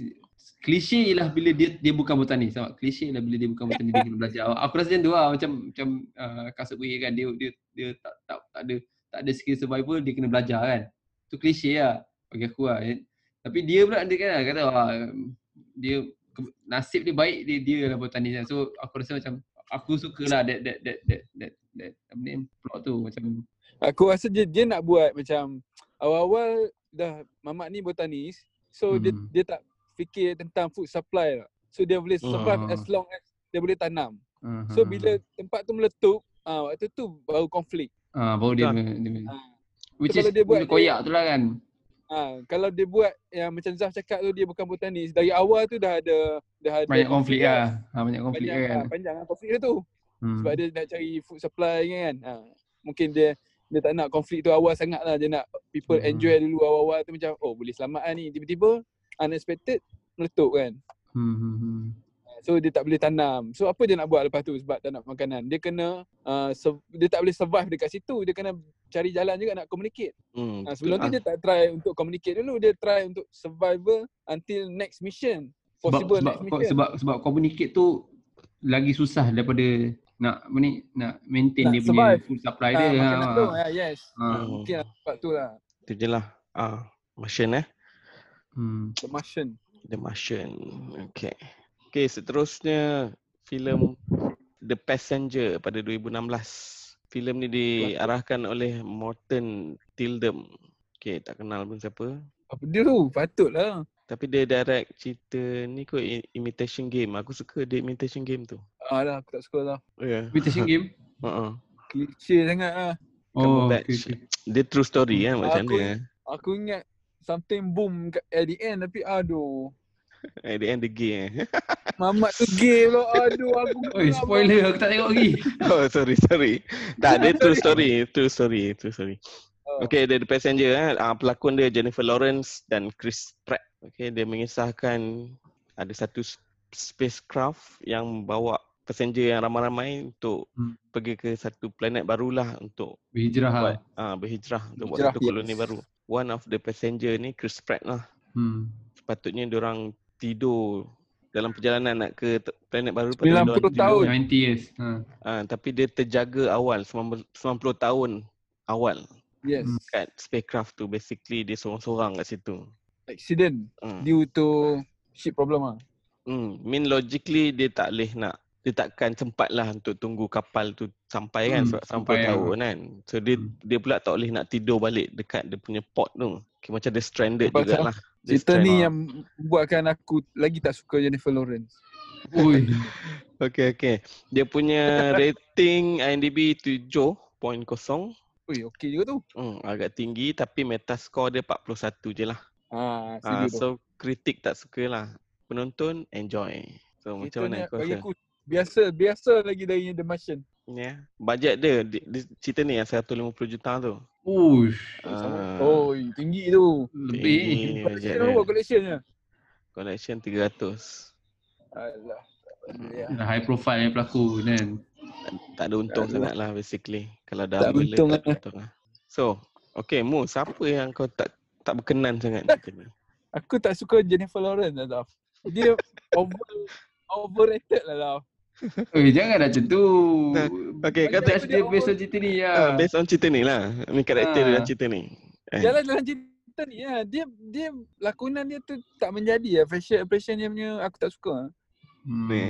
klise ialah bila dia dia bukan botanis tau klise ialah bila dia bukan botanis dia kena belajar aku rasa macam tu lah macam macam uh, kasut way kan dia dia dia tak tak tak ada tak ada skill survival dia kena belajar kan tu klise lah bagi aku lah kan. tapi dia pula dia kan kata wah, dia nasib dia baik dia dia lah botanis kan so aku rasa macam aku suka lah that that that that that, that apa ni plot tu macam Aku rasa dia, dia nak buat macam awal-awal dah mamak ni botanis so dia Hmm. dia tak fikir tentang food supply lah. So dia boleh survive Hmm. as long as dia boleh tanam. uh, So bila tempat tu meletup ah waktu tu baru konflik. Ah, baru dia, dia, dia Ah. which So, is kalau dia buat koyak tu lah kan. Ah kalau dia buat yang macam Zaf cakap tu dia bukan botanis dari awal tu dah ada dah ada Banyak konflik lah. Ha, banyak konflik Panjang, kan. panjang lah konflik dia tu. Hmm. Sebab dia nak cari food supply kan. Ha. Mungkin dia dia tak nak konflik tu awal sangat lah. Dia nak people Hmm. enjoy dulu awal-awal tu macam oh boleh selamat lah ni. Tiba-tiba unexpected meletup kan. Hmm, hmm, hmm. So dia tak boleh tanam. So apa dia nak buat lepas tu sebab tak nak makanan. Dia kena uh, sur- dia tak boleh survive dekat situ. Dia kena cari jalan juga nak communicate. Hmm, Ha, sebelum tu betul. dia tak try untuk communicate dulu. Dia try untuk survival until next mission. Sebab, Possible sebab, next sebab, mission. sebab, sebab communicate tu lagi susah daripada nak apa ni nak maintain Nak dia punya survive. food supply Ah, dia. Ha, tu. ha. Ya, yes. Ha. Hmm. Mungkin lah sebab tu lah. Itu je lah. Ah, Martian eh. Hmm. The Martian. The Martian. Okay. Okay, seterusnya filem The Passenger pada 2016. Filem ni diarahkan oleh Morton Tildem. Okay, tak kenal pun siapa. Apa dia tu? Patutlah. Tapi dia direct cerita ni kot Imitation Game. Aku suka dia Imitation Game tu. Ah lah, aku tak suka lah. Ya. [LAUGHS] Yeah. Invitation game. Uh-uh. Klise sangat lah. Oh, okay, okay. Dia true story kan macam Aku- dia. Aku ingat something boom kat- at the end tapi aduh. [LAUGHS] At the end the gay eh. [LAUGHS] Mamat tu gay pula. Aduh aku. [LAUGHS] Oi, spoiler aku tak tengok lagi. oh sorry sorry. Tak dia true story. True story. True story. Oh. Okay, dia The Passenger eh. Uh, pelakon dia Jennifer Lawrence dan Chris Pratt. Okay, dia mengisahkan ada satu spacecraft yang bawa passenger yang ramai-ramai untuk Hmm. pergi ke satu planet barulah untuk Berhijrah buat lah. uh, berhijrah untuk buat Hijrah, satu yes. koloni baru. One of the passenger ni Chris Pratt lah. Hmm. Sepatutnya orang tidur dalam perjalanan nak ke planet baru 90 dorang tahun. tidur. 90 years. Ha. Ah, tapi dia terjaga awal 90 90 tahun awal Yes. Hmm. kat spacecraft tu basically dia seorang-seorang kat situ. Accident Hmm. due to ship problem ah. Hmm, mean logically dia tak boleh nak dia takkan sempat lah untuk tunggu kapal tu sampai kan Hmm, sampai 90 lah. tahun kan. So dia Hmm. dia pula tak boleh nak tidur balik dekat dia punya port tu. Okay, macam dia stranded Sebab jugalah. Dia Cerita stranded. ni yang buatkan aku lagi tak suka Jennifer Lawrence. Oi. [LAUGHS] Okay, okay. Dia punya [LAUGHS] rating IMDb 7.0. Ui, okey juga tu. Hmm, agak tinggi tapi metascore dia 41 je lah. Ah, Ah, tu. so kritik tak suka lah. Penonton enjoy. So Cerita macam mana kau bagi rasa? aku biasa biasa lagi dari The Martian. Ya. Yeah. Bajet dia, di, di, cerita ni yang 150 juta tu. Uish. Ah, Oh, tinggi tu. Lebih. tinggi bajet Collection dia. apa collectionnya? Collection 300. Alah. Ya. High profile yang pelakon kan. Tak ada untung ada. sangat lah basically. Kalau dah Tak bela, untung tak ada lah. untung lah. So, okay Mu, siapa yang kau tak tak berkenan sangat ni? Aku tak suka Jennifer Lawrence lah. Dia over [LAUGHS] overrated lah Zaf. [LAUGHS] Oi, jangan dah macam tu. Okay, kata Touch dia based on cerita ni ya. uh, based on cerita ni lah. Ni karakter Ah. dalam cerita ni. Eh. Jalan dalam cerita ni ya. Dia dia lakonan dia tu tak menjadi ya. Facial expression dia punya aku tak suka. Hmm. Ni.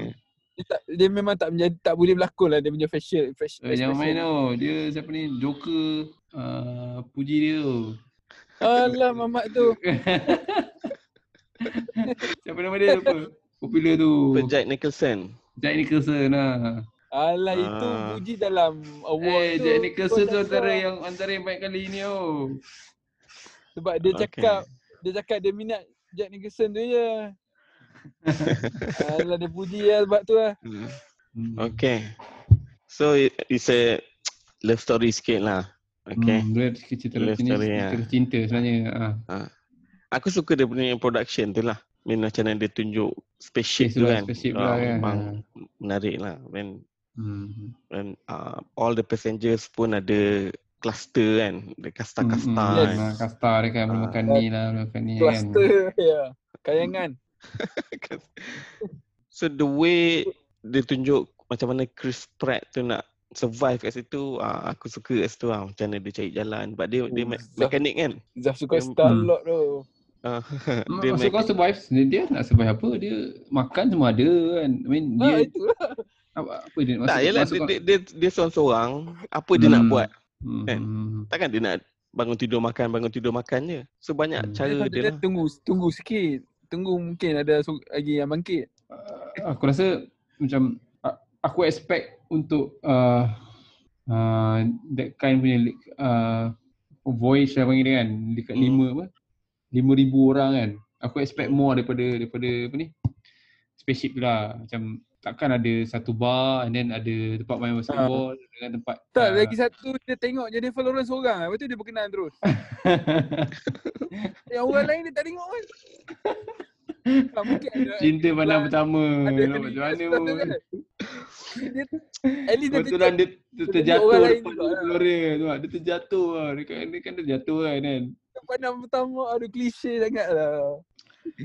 Dia, tak, dia memang tak menjadi tak boleh berlakon lah dia punya facial facial Eh, jangan main expression. tau. Dia siapa ni? Joker uh, puji dia tu. Alah mamat tu. [LAUGHS] siapa nama dia lupa. Popular tu. Jack Nicholson. Jack Nicholson lah. Alah itu Ah. puji dalam award Eh, tu. Jack Nicholson tu antara tak yang antara yang banyak kali ni oh. Sebab dia Okay. cakap dia cakap dia minat Jack Nicholson tu je. [LAUGHS] Alah dia puji lah sebab tu lah. Hmm. Okay. So it- it's a love story sikit lah. Okay. Hmm, dia cerita Love love ni story, cerita ya. cinta sebenarnya. Ha. Aku suka dia punya production tu lah. Mean macam mana dia tunjuk spaceship Space tu lah, kan. spaceship Ah, lah kan. Memang menarik lah. When, Hmm. when uh, all the passengers pun ada cluster kan. Ada kasta-kasta Hmm, kan. hmm, kasta dia kan boleh Ah. makan ni lah, boleh makan ni kan. Cluster [LAUGHS] ya. Kayangan. [LAUGHS] so the way dia tunjuk macam mana Chris Pratt tu nak survive kat situ, uh, aku suka kat situ lah. Macam mana dia cari jalan. Sebab dia, dia Oh, me- Zaf. mekanik kan. Zaf suka Hmm. Star Lord tu. Uh, [LAUGHS] Ma- dia Maksud me- kau survive, dia, dia nak survive apa? Dia makan semua ada kan. I mean Ha dia itulah. apa, apa dia maksud, tak, yelah, maksud dia, kau- dia, dia, dia seorang-seorang. Apa dia nak Hmm. buat? Hmm, kan? hmm, Takkan dia nak bangun tidur makan, bangun tidur makan je. So banyak Hmm. cara Dia, dia, dia lah. tunggu tunggu sikit. Tunggu mungkin ada su- lagi yang bangkit. Uh, aku rasa macam uh, aku expect untuk uh, uh, that kind punya uh, voyage lah panggil dia kan dekat Hmm. lima apa lima ribu orang kan aku expect more daripada daripada apa ni spaceship tu lah macam takkan ada satu bar and then ada tempat main basketball dengan tempat Tak, uh, lagi satu dia tengok Jennifer Lawrence seorang. Lepas tu dia berkenan terus. Yang [LAUGHS] orang lain dia tak tengok kan. Ha, mungkin ada cinta pandang pertama ada macam mana pun kan. Dia, at least dia Kebetulan dia, dia dia terjatuh depan. Gloria tu. Dia terjatuh lah. Dia kan, dia kan terjatuh kan kan. Pandang pertama aduh klise sangat lah.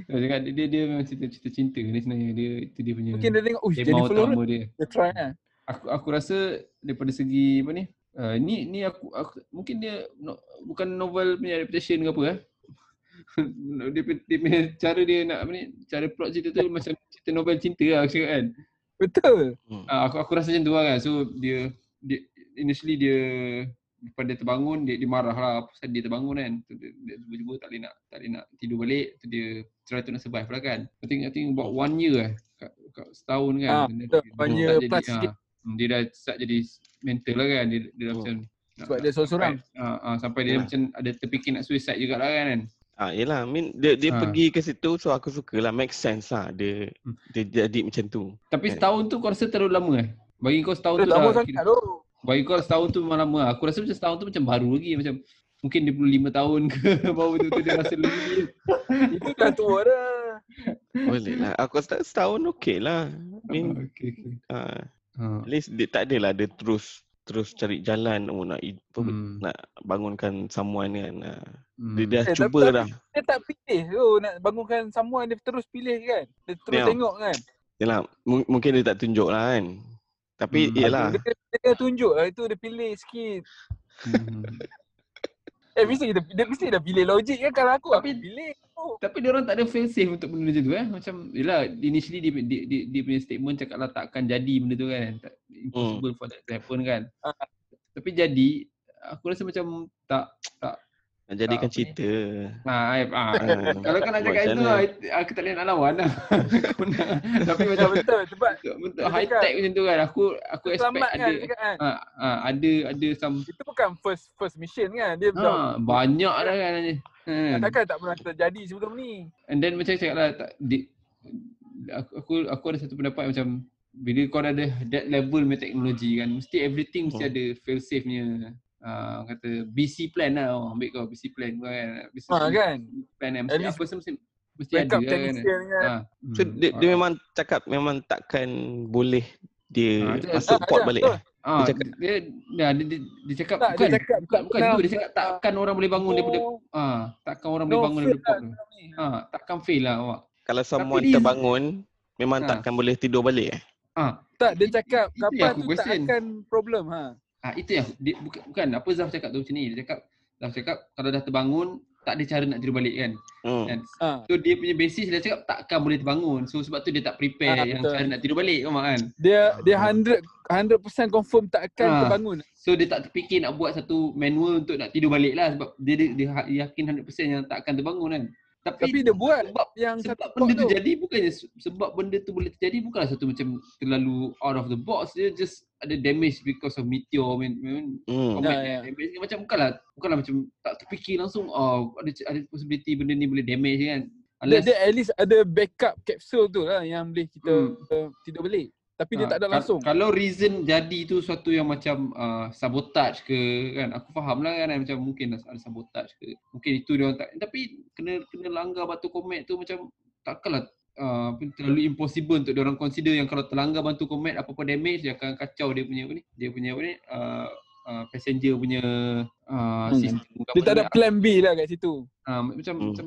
Dia dia, dia, dia memang cerita-cerita cinta ni sebenarnya. Dia, itu dia punya Mungkin dia tengok, oh utama Lawrence dia. dia try lah. Aku aku rasa daripada segi apa ni, uh, ni ni aku, aku mungkin dia no, bukan novel punya adaptation ke apa eh. [LAUGHS] dia, dia punya cara dia nak apa ni, cara plot cerita tu macam cerita novel cinta lah aku cakap kan. Betul. Uh, aku aku rasa macam tu lah kan. So dia dia initially dia lepas dia terbangun dia, dia marah lah pasal dia terbangun kan. So, dia, dia cuba-cuba tak boleh nak tak boleh nak tidur balik. Tu dia try to nak survive lah kan. I think I think about one year eh. Kat, kat setahun kan. Ah, And then betul. dia One year jadi, plus ah, hmm, dia dah start jadi mental lah kan. Dia, dia dah Hmm. macam Sebab dia seorang-seorang. Ah, ah, sampai dia Ya. macam ada terfikir nak suicide jugalah kan. Ah, yelah, I mean, dia, dia Ah. pergi ke situ so aku suka lah. Make sense lah dia, Hmm. dia jadi macam tu. Tapi Eh. setahun tu kau rasa terlalu lama eh? Bagi kau setahun Dah tu lama dah sangat tu. Bagi kau setahun tu memang lama. Aku rasa macam setahun tu macam baru lagi. Macam mungkin dia perlu lima tahun ke [LAUGHS] baru betul-betul dia rasa lebih. [LAUGHS] Itu dah tua dah. Boleh lah. Aku rasa setahun okey lah. I mean, Ah, okay, okay. ah, Ha. at least dia tak adalah dia terus terus cari jalan oh, nak, apa, Hmm. nak bangunkan someone kan. Ah. Hmm. Dia dah Eh, cuba tapi- dah. Dia tak pilih tu nak bangunkan someone dia terus pilih kan. Dia terus Ya. tengok kan. Yalah, m- mungkin dia tak tunjuk lah kan. Tapi Hmm. yalah. Dia, dia, dia tunjuk lah itu dia pilih sikit. Hmm. [LAUGHS] Eh mesti dia, dia mesti dah pilih logik kan kalau aku Tapi- aku pilih. Oh. Tapi dia orang tak ada fail safe untuk benda macam tu eh. Macam yelah initially dia, dia, dia, dia punya statement cakap lah takkan jadi benda tu kan. Tak, impossible for that to happen kan. Ah. Tapi jadi aku rasa macam tak tak Nak jadikan ni? cerita. Nah, Aib, ah. Ah. Kalau kau nak cakap macam itu, aku tak boleh nak lawan lah. [LAUGHS] Tapi macam betul sebab Dia high tech macam tu kan. Aku aku expect kan ada kan. ah, ah, ada ada some Itu bukan first first mission kan. Dia belum ah, banyak dah kan. Hmm. takkan tak pernah terjadi sebelum ni. And then macam cakap lah tak, di, aku, aku aku ada satu pendapat macam bila kau dah ada that level punya teknologi kan mesti everything mesti Hmm. ada fail safe nya uh, kata BC plan lah oh, ambil kau BC plan kau kan business Ha kan. plan kan At mesti apa semua mesti mesti ada kan kan. Ah, So hmm, dia, dia ah. memang cakap memang takkan boleh dia Ah, dia- masuk Ah, port ada, balik. eh? Ah, dia dia, cakap- dia, dia, dia, dia, dia cakap Tak, bukan, dia cakap bukan, bukan pernah- itu. Dia cakap takkan orang boleh bangun daripada Oh, ah, takkan orang boleh no bangun fail daripada port lah tu. Ah, takkan fail lah awak. Kalau someone dia- terbangun memang Ah. takkan boleh tidur balik eh. Ah, Tak, dia cakap Itu yang kapal tu tak question. akan problem ha. Ah itu yang dia, bukan, bukan apa Zaf cakap tu macam ni. Dia cakap Zaf cakap kalau dah terbangun tak ada cara nak tidur balik kan. Hmm. kan? Ha. So dia punya basis dia cakap takkan boleh terbangun. So sebab tu dia tak prepare Ah, yang betul. cara nak tidur balik kau kan. Dia dia 100 100% confirm tak akan Ah. terbangun. So dia tak terfikir nak buat satu manual untuk nak tidur balik lah sebab dia dia, dia ha- yakin 100% yang tak akan terbangun kan. Tapi, Tapi dia buat sebab yang sebab satu benda tu jadi bukannya se- sebab benda tu boleh terjadi bukanlah satu macam terlalu out of the box dia just ada damage because of meteor I mean, Hmm. comet Ya, ya. damage macam bukanlah bukanlah macam tak terfikir langsung oh ada ada possibility benda ni boleh damage kan Dia, unless dia at least ada backup capsule tu lah yang boleh kita Hmm. uh, tidur balik. Tapi dia Ah, tak ada langsung. Kalau reason jadi tu suatu yang macam uh, sabotage ke kan aku faham lah kan macam mungkin ada sabotage ke mungkin itu dia orang tak tapi kena kena langgar batu komet tu macam takkanlah uh, terlalu impossible untuk dia orang consider yang kalau terlanggar batu komet apa-apa damage dia akan kacau dia punya apa ni dia punya apa ni uh, uh, passenger punya uh, Hmm. sistem Dia tak ada plan B lah kat situ. Ah, macam Hmm. macam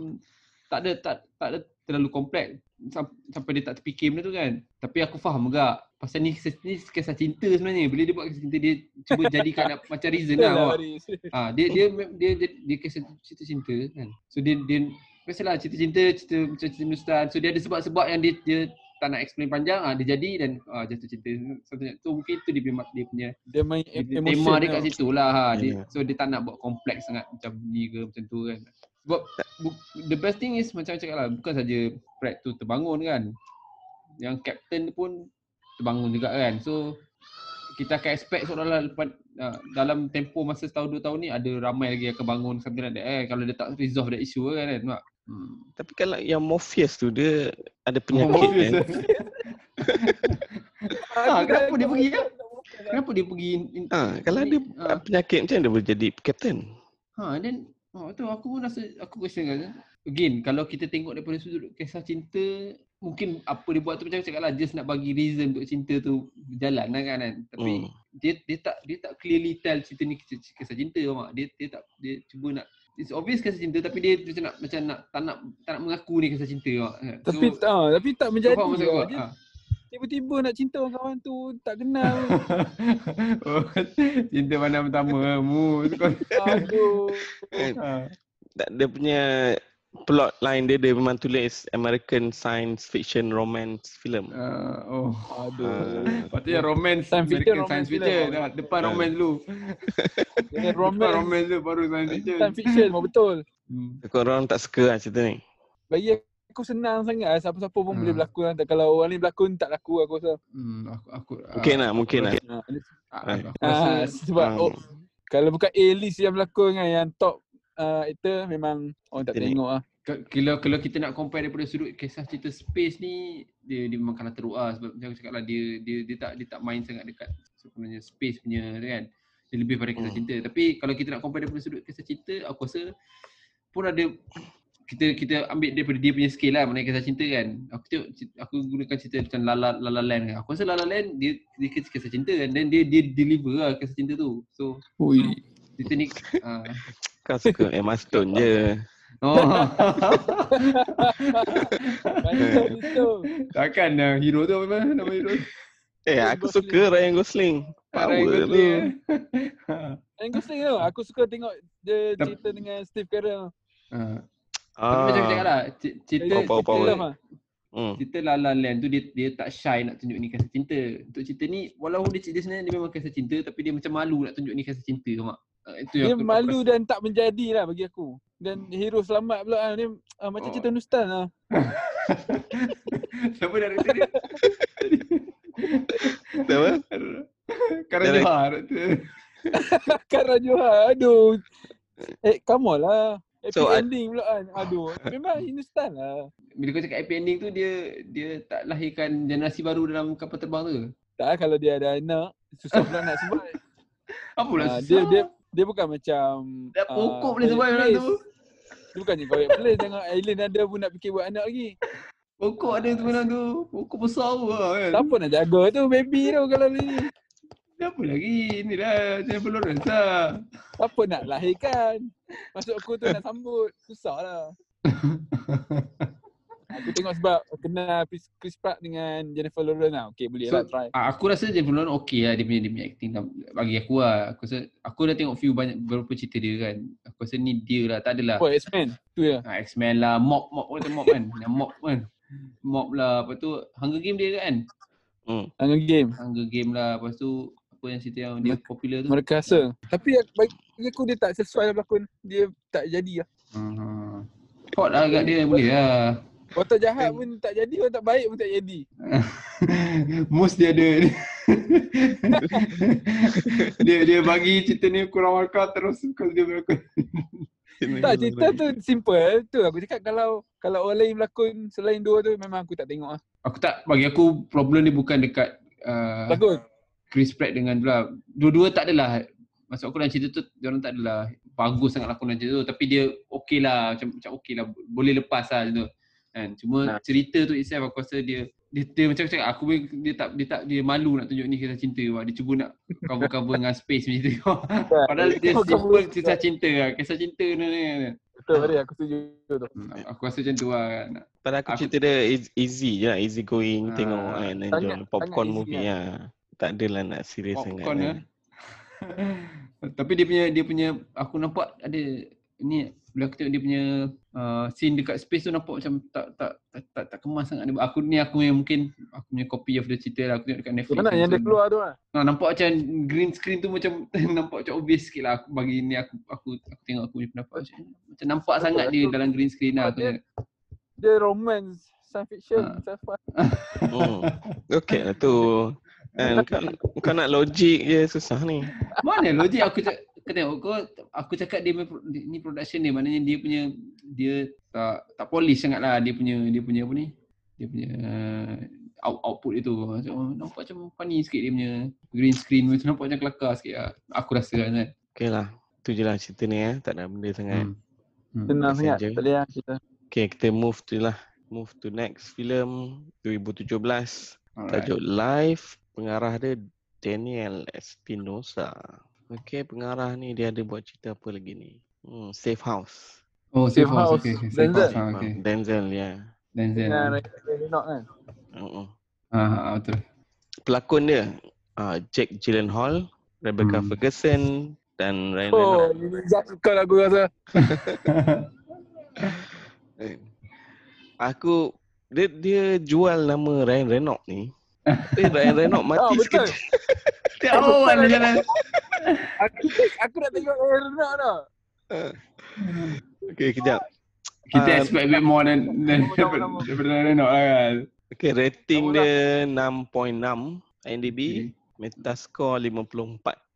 tak ada tak tak ada terlalu kompleks Sam- sampai dia tak terfikir benda tu kan. Tapi aku faham juga pasal ni kisah, ni kisah cinta sebenarnya. Bila dia buat kisah cinta dia cuba jadikan [LAUGHS] macam reason lah. Awak. Ah dia dia dia dia, dia, dia kisah cerita cinta kan. So dia dia biasalah cerita cinta cerita macam cerita Nustan. So dia ada sebab-sebab yang dia dia tak nak explain panjang ah dia jadi dan ah, jatuh cinta. Satunya tu mungkin tu dia punya dia punya Dia main dia, emotion tema dia kat situ lah ha. Dia, Ya. so dia tak nak buat kompleks sangat macam ni ke macam tu kan. Sebab bu- the best thing is macam cakap lah bukan saja Fred tu terbangun kan. Yang captain tu pun terbangun juga kan. So kita akan expect seolah-olah lepas uh, dalam tempoh masa setahun dua tahun ni ada ramai lagi yang akan bangun something like that eh kalau dia tak resolve that issue kan kan tak? Hmm. Tapi kalau yang Morpheus tu dia ada penyakit Morpheus, kan. [LAUGHS] Ah, kenapa dia pergi kan? Kenapa dia pergi Ha, kalau ni? dia Ah. penyakit macam mana dia boleh jadi captain? Ha then oh tu aku pun rasa aku question kan. Again kalau kita tengok daripada sudut kisah cinta mungkin apa dia buat tu macam cakap lah just nak bagi reason untuk cinta tu berjalan lah kan, kan. Tapi Hmm. dia dia tak dia tak clearly tell cerita ni kisah, cinta mak. Dia dia tak dia cuba nak It's obvious kisah cinta tapi dia macam nak macam nak tak nak tak nak mengaku ni kisah cinta mak. Tapi ah, tapi tak menjadi. faham maksud aku lah. tak? Dia Ha. Tiba-tiba nak cinta orang kawan tu tak kenal. [LAUGHS] oh, cinta pandang pertama mu. [LAUGHS] Aduh. Eh, ha. tak- Dia punya plot line dia dia memang tulis American science fiction romance film. Uh, oh. Aduh. Ah. Patutnya romance Science fiction, American science fiction. film. Dah, depan Ah. romance dulu. [LAUGHS] Dia Depan romance. romance dulu baru science fiction. Science fiction betul. Hmm. Korang tak suka lah cerita ni. Bagi aku senang sangat lah. Siapa-siapa pun Hmm. boleh berlakon. lah. Kalau orang ni berlakon tak laku aku rasa. Hmm, aku aku Mungkin lah, mungkin lah. Ha, Ah, aku Ah, rasa [LAUGHS] sebab Ah. oh, kalau bukan A-list yang berlakon kan yang top uh, actor memang orang tak Ini. tengok lah. Ka- kalau kalau kita nak compare daripada sudut kisah cerita space ni dia dia memang kalah teruk lah sebab macam aku cakap lah dia dia dia tak dia tak main sangat dekat sebenarnya space punya kan dia lebih pada kisah Hmm. cinta tapi kalau kita nak compare daripada sudut kisah cinta aku rasa pun ada kita kita ambil daripada dia punya scale lah mengenai kisah cinta kan aku tengok aku gunakan cerita macam Lala Lala Land kan aku rasa Lala Land dia dia kisah, kisah cinta kan dan dia dia deliver lah kisah cinta tu so Ui. cerita ni uh, Kau suka Emma Stone je. [LAUGHS] oh [LAUGHS] takkan uh, hero tu apa nama hero Eh, aku suka Ryan Gosling. Ryan Power Gosling, tu. eh. Ryan Gosling tu. Aku suka tengok dia cerita dengan Steve Carell. Ah. Tapi macam aku cakap Ah. lah, cerita, Power, power, power. Lah. Hmm. cerita La La Land tu dia dia tak shy nak tunjuk ni kisah cinta. Untuk cerita ni, walaupun dia, dia sebenarnya dia memang kisah cinta tapi dia macam malu nak tunjuk ni kisah cinta mak. Uh, itu Dia aku- malu aku dan tak menjadi lah bagi aku. Dan hero selamat pula kan. Dia uh, macam Oh. cerita Nustan lah. rasa- [LAUGHS] Siapa director dia? [LAUGHS] Apa? Karan Johar. tu. [LAUGHS] Kara Johar. Aduh. Eh, come on lah. Happy So, ending pula kan. Aduh. Memang [LAUGHS] Hindustan lah. Bila kau cakap happy ending tu dia dia tak lahirkan generasi baru dalam kapal terbang tu. Tak lah kalau dia ada anak. Susah pula nak sebab. [LAUGHS] Apa pula Ah, susah? dia dia dia bukan macam Dah ah, pokok boleh Quiet survive dalam Place. tu. Dia bukannya quiet place tengok Aileen ada pun nak fikir buat anak lagi. Pokok ada tu dalam tu. Pokok besar tu lah kan. Siapa nak jaga tu baby tu kalau ni. Siapa lagi? Inilah Jennifer Lawrence lah. Siapa nak lahirkan? Masuk aku tu nak sambut. Susah lah. [LAUGHS] Aku tengok sebab kenal Chris, Pratt dengan Jennifer Lawrence lah. Okay, boleh So, lah try. Ah, aku rasa Jennifer Lawrence okey lah dia punya, dia punya acting dah- bagi aku lah. Aku rasa aku dah tengok few banyak beberapa cerita dia kan. Aku rasa ni dia lah, tak adalah. Oh, X-Men. Tu ya. Ah, X-Men lah, Mob, Mob, orang kata Mob kan. Yang Mob kan. Mob lah, lepas tu Hunger Game dia kan. Hmm. Hunger Game. Hunger Game lah, lepas tu apa yang cerita yang dia popular tu. Mereka rasa. Tapi ya, bagi aku dia tak sesuai lah berlakon. Dia tak jadi lah. Hmm. Hot lah agak dia boleh lah. Orang tak jahat pun tak jadi, orang tak baik pun tak jadi. [LAUGHS] Mus dia ada [LAUGHS] dia dia bagi cerita ni kurang markah terus kau dia berlakon. Tak, cerita tu simple. Tu aku cakap kalau kalau orang lain berlakon selain dua tu memang aku tak tengok lah. Aku tak bagi aku problem dia bukan dekat uh, Berlakon. Chris Pratt dengan tu lah. Dua-dua tak adalah Maksud aku dalam cerita tu dia orang tak adalah bagus sangat lakon dalam cerita tu tapi dia okey lah macam macam okey lah boleh lepas lah macam tu. Kan cuma Nah. cerita tu itself aku rasa dia dia, dia macam cakap aku boleh- dia tak dia tak dia malu nak tunjuk ni kisah cinta wah dia cuba nak cover cover dengan space macam tu. [LAUGHS] Padahal dia simple kisah cinta lah. Kisah cinta ni ni. Betul tadi aku setuju tu. Hmm, Aku rasa macam tu lah kan. Pada aku Aku- cerita dia eas- easy je lah, easy going Ah, tengok kan, enjoy popcorn movie lah. Tak adalah nak serius sangat. Popcorn kan. ya. [LAUGHS] Tapi dia punya dia punya aku nampak ada ni bila aku tengok dia punya uh, scene dekat space tu nampak macam tak tak tak tak, tak kemas sangat dia. Aku ni aku yang mungkin aku punya copy of the cerita lah aku tengok dekat Netflix. Mana yang dia keluar tu lah. Ha, nampak macam green screen tu macam [LAUGHS] nampak macam obvious sikit lah aku bagi ni aku aku aku tengok aku punya pendapat macam, macam nampak Betul, sangat dia betul. dalam green screen lah aku Dia- tengok. Dia romance, science fiction, Ah. sci-fi. Hmm. Okey lah tu. Kan, kau, kau nak logik je susah ni. Mana logik aku cak, kau tengok kau aku cakap dia ni production dia maknanya dia punya dia tak tak polish sangat lah dia punya dia punya apa ni dia punya uh, out, output itu macam oh, nampak macam funny sikit dia punya green screen macam nampak macam kelakar sikit lah. aku rasa kan kan Okey lah. Tu je lah cerita ni eh. Tak ada benda sangat. hmm. Hmm. Senang sangat. Tak boleh lah kita. Okay, kita move tu lah. Move to next film 2017. Alright. Tajuk Live. Pengarah dia Daniel Espinosa. Okay, pengarah ni dia ada buat cerita apa lagi ni? Hmm, Safe House. oh safe Safe house House. okay, okay. safe Denzel. house ah, okay Denzel, ya. Denzel Dengan ah Ryan Reynolds kan. Uh-uh. ah, ah, betul Pelakon dia uh, Jack Gyllenhaal, Rebecca Hmm. Ferguson dan Ryan Reynolds. Oh, ini kau aku rasa. [LAUGHS] Eh, Aku dia dia jual nama Ryan Reynolds ni. Tapi Ryan Reynolds mati Oh, betul. sekejap. [LAUGHS] Dia awal dia jalan Aku, aku nak tengok Ryan Reynolds tau. Okay, kejap. kita Ah, expect a bit more than, than daripada Renok lah kan Okay, rating dia 6.6 IMDb, Metascore 54.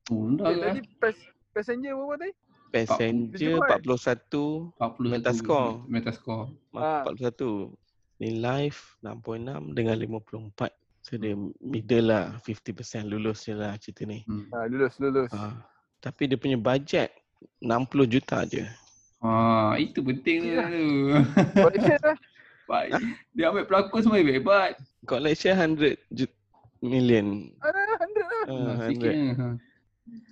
oh, dah Eh, lah tadi pas, passenger berapa tadi? Passenger tujuh 41, 41 Metascore. Metascore Ah. 41. Ni live 6.6 dengan 54. So dia middle lah, 50% lulus je lah cerita ni. hmm. Ha, lulus, lulus. Ha. Tapi dia punya bajet 60 juta je. Ah, itu penting tu. Ya. tu. Collection lah. Baik. Dia ambil pelakon semua hebat. Collection 100 ju- million. Ada 100 lah. Uh, Ah, sikit. 100. Ha.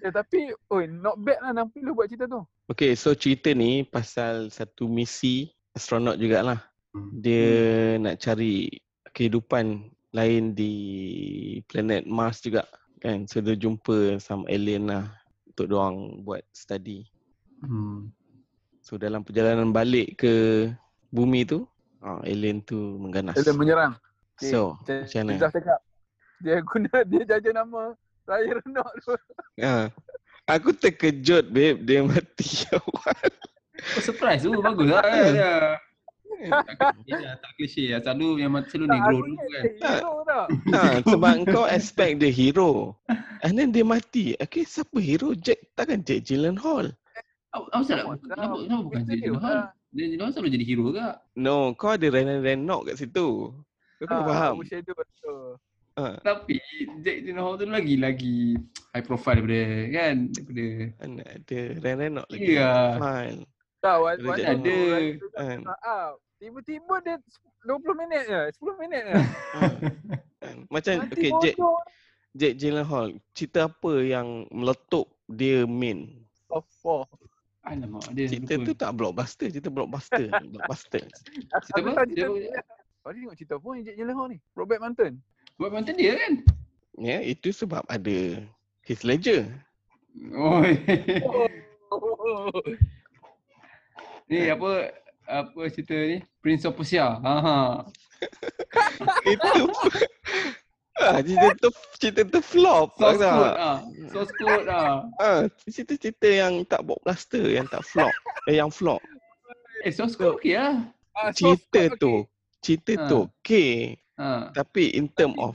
Eh, tapi, oh, not bad lah 60 buat cerita tu. Okay, so cerita ni pasal satu misi astronot jugalah. Dia nak cari kehidupan lain di planet Mars juga kan. So dia jumpa sama alien lah untuk diorang buat study. Hmm. So dalam perjalanan balik ke bumi tu, ah, alien tu mengganas. Dia menyerang. Okay, So, Macam mana? Izzah cakap. Dia guna, [LAUGHS] dia jaja nama Ryan Reynolds tu. Ha. Aku terkejut babe dia mati awal. [LAUGHS] Oh, surprise tu. Bagus lah kan. Ya. Tak ya, tak klise lah. Selalu yang selalu Tak, negro dulu kan. hero. [LAUGHS] Ha, sebab kau expect dia hero. And then dia mati. Okay, siapa hero? Jack takkan Jack Gyllenhaal. Apa apa salah? Kenapa kenapa bukan Jack dia Gyllenhaal? Dia Gyllenhaal selalu jadi hero ke? No, kau ada Ryan Reynolds kat situ. Kau kena Ah, faham. Tu. Ha. Tapi Jack Gyllenhaal tu lagi lagi high profile daripada kan daripada Mana ada Ryan Reynolds lagi. Ya. Fine. Tak, wa- Ada waktu Jack tu Ada. Kan. tak up. Tiba-tiba dia 20 minit je, 10 minit je. Ha. Kan. Macam Mati okay, Jack. Jack Gyllenhaal, cerita apa yang meletup dia main? Top 4. Alamak, dia Cerita lupa. tu tak blockbuster, cerita blockbuster. [LAUGHS] blockbuster. Cerita apa? Cerita dia tengok cerita apa yang Jack Gyllenhaal ni? Brokeback Mountain. Buat mantan dia kan? Ya, itu sebab ada his ledger. [LAUGHS] Oh, Oh. Ni apa apa cerita ni? Prince of Persia. Ha ha. itu ah, cerita tu cerita tu flop. Source tak? code ah. Source code ah. Ah, cerita-cerita yang tak blockbuster, yang tak flop. Eh, yang flop. Eh, source code okey lah. Ah, source Cerita code, tu, okay. cerita Ha. tu okay. Ha. Tapi in term Tapi of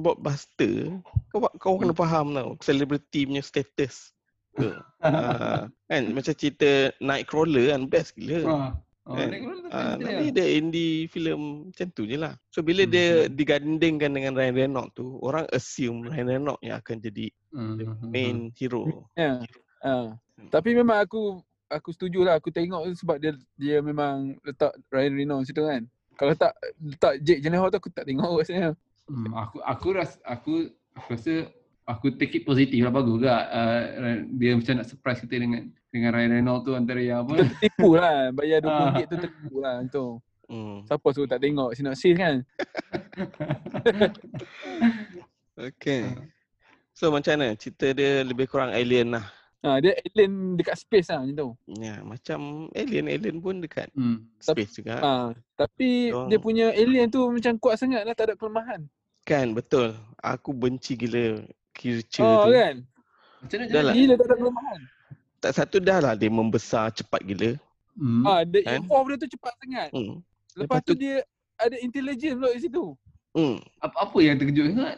blockbuster, kau kau kena faham tau, celebrity punya status. Ke. Ah, kan [LAUGHS] macam cerita Nightcrawler kan best gila. Ha. Oh, Kan? cerita tapi dia. dia indie film macam tu je lah. So bila Hmm. dia digandingkan dengan Ryan Reynolds tu, orang assume Ryan Reynolds yang akan jadi Hmm, the hmm, hmm, main hero. Ya. Ah. Tapi memang aku aku setuju lah. Aku tengok tu sebab dia dia memang letak Ryan Reynolds situ kan. Kalau tak letak Jake Gyllenhaal tu aku tak tengok [LAUGHS] rasanya. Hmm, aku aku rasa aku aku rasa aku take it positif lah bagus juga. Uh, dia macam nak surprise kita dengan dengan Ryan Reynolds tu antara yang apa. Tertipu lah. Bayar Ah. RM20 tu tertipu lah. Tu. Hmm. Siapa suruh tak tengok sinopsis kan? [LAUGHS] Okay. So macam mana? Cerita dia lebih kurang alien lah. Ha, dia alien dekat space lah macam tu. Ya, macam alien-alien pun dekat hmm. space juga. Ha, tapi Diorang- dia punya alien tu macam kuat sangat lah. Tak ada kelemahan. Kan, betul. Aku benci gila creature Oh tu. kan? Macam mana? Dah lah. Gila tak ada kelemahan. Tak satu dah lah dia membesar cepat gila. Hmm. Ha, dia Kan? evolve dia tu cepat sangat. Hmm. Lepas Lepas tu tu- dia ada intelligent pula di situ. Hmm. Apa, apa yang terkejut sangat?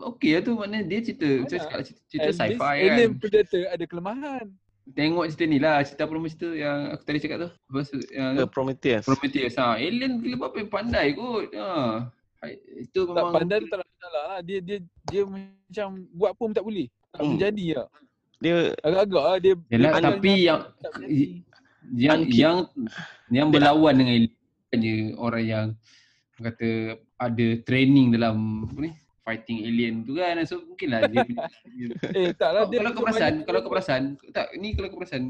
Okey lah tu maknanya dia cerita Mana? saya cakap cerita, cerita sci-fi Alien kan. Predator ada kelemahan. Tengok cerita ni lah, cerita apa nama cerita yang aku tadi cakap tu? Apa yang Ke Prometheus. Prometheus ha. Alien gila apa yang pandai kot. Ha. Hai- Itu Tak memang pandai tu tak ada masalah lah. Dia dia dia macam buat pun tak boleh. Tak Hmm. menjadi lah. Dia Agak-agak lah dia Yalah, dia tapi yang tak menjadi. yang Unki- yang yang Dia- berlawan dengan alien je orang yang kata ada training dalam apa ni fighting alien tu kan so mungkinlah dia punya dia- [LAUGHS] Eh tak lah kalau, dia kalau kau dia perasan kalau kau perasan tak ni kalau kau perasan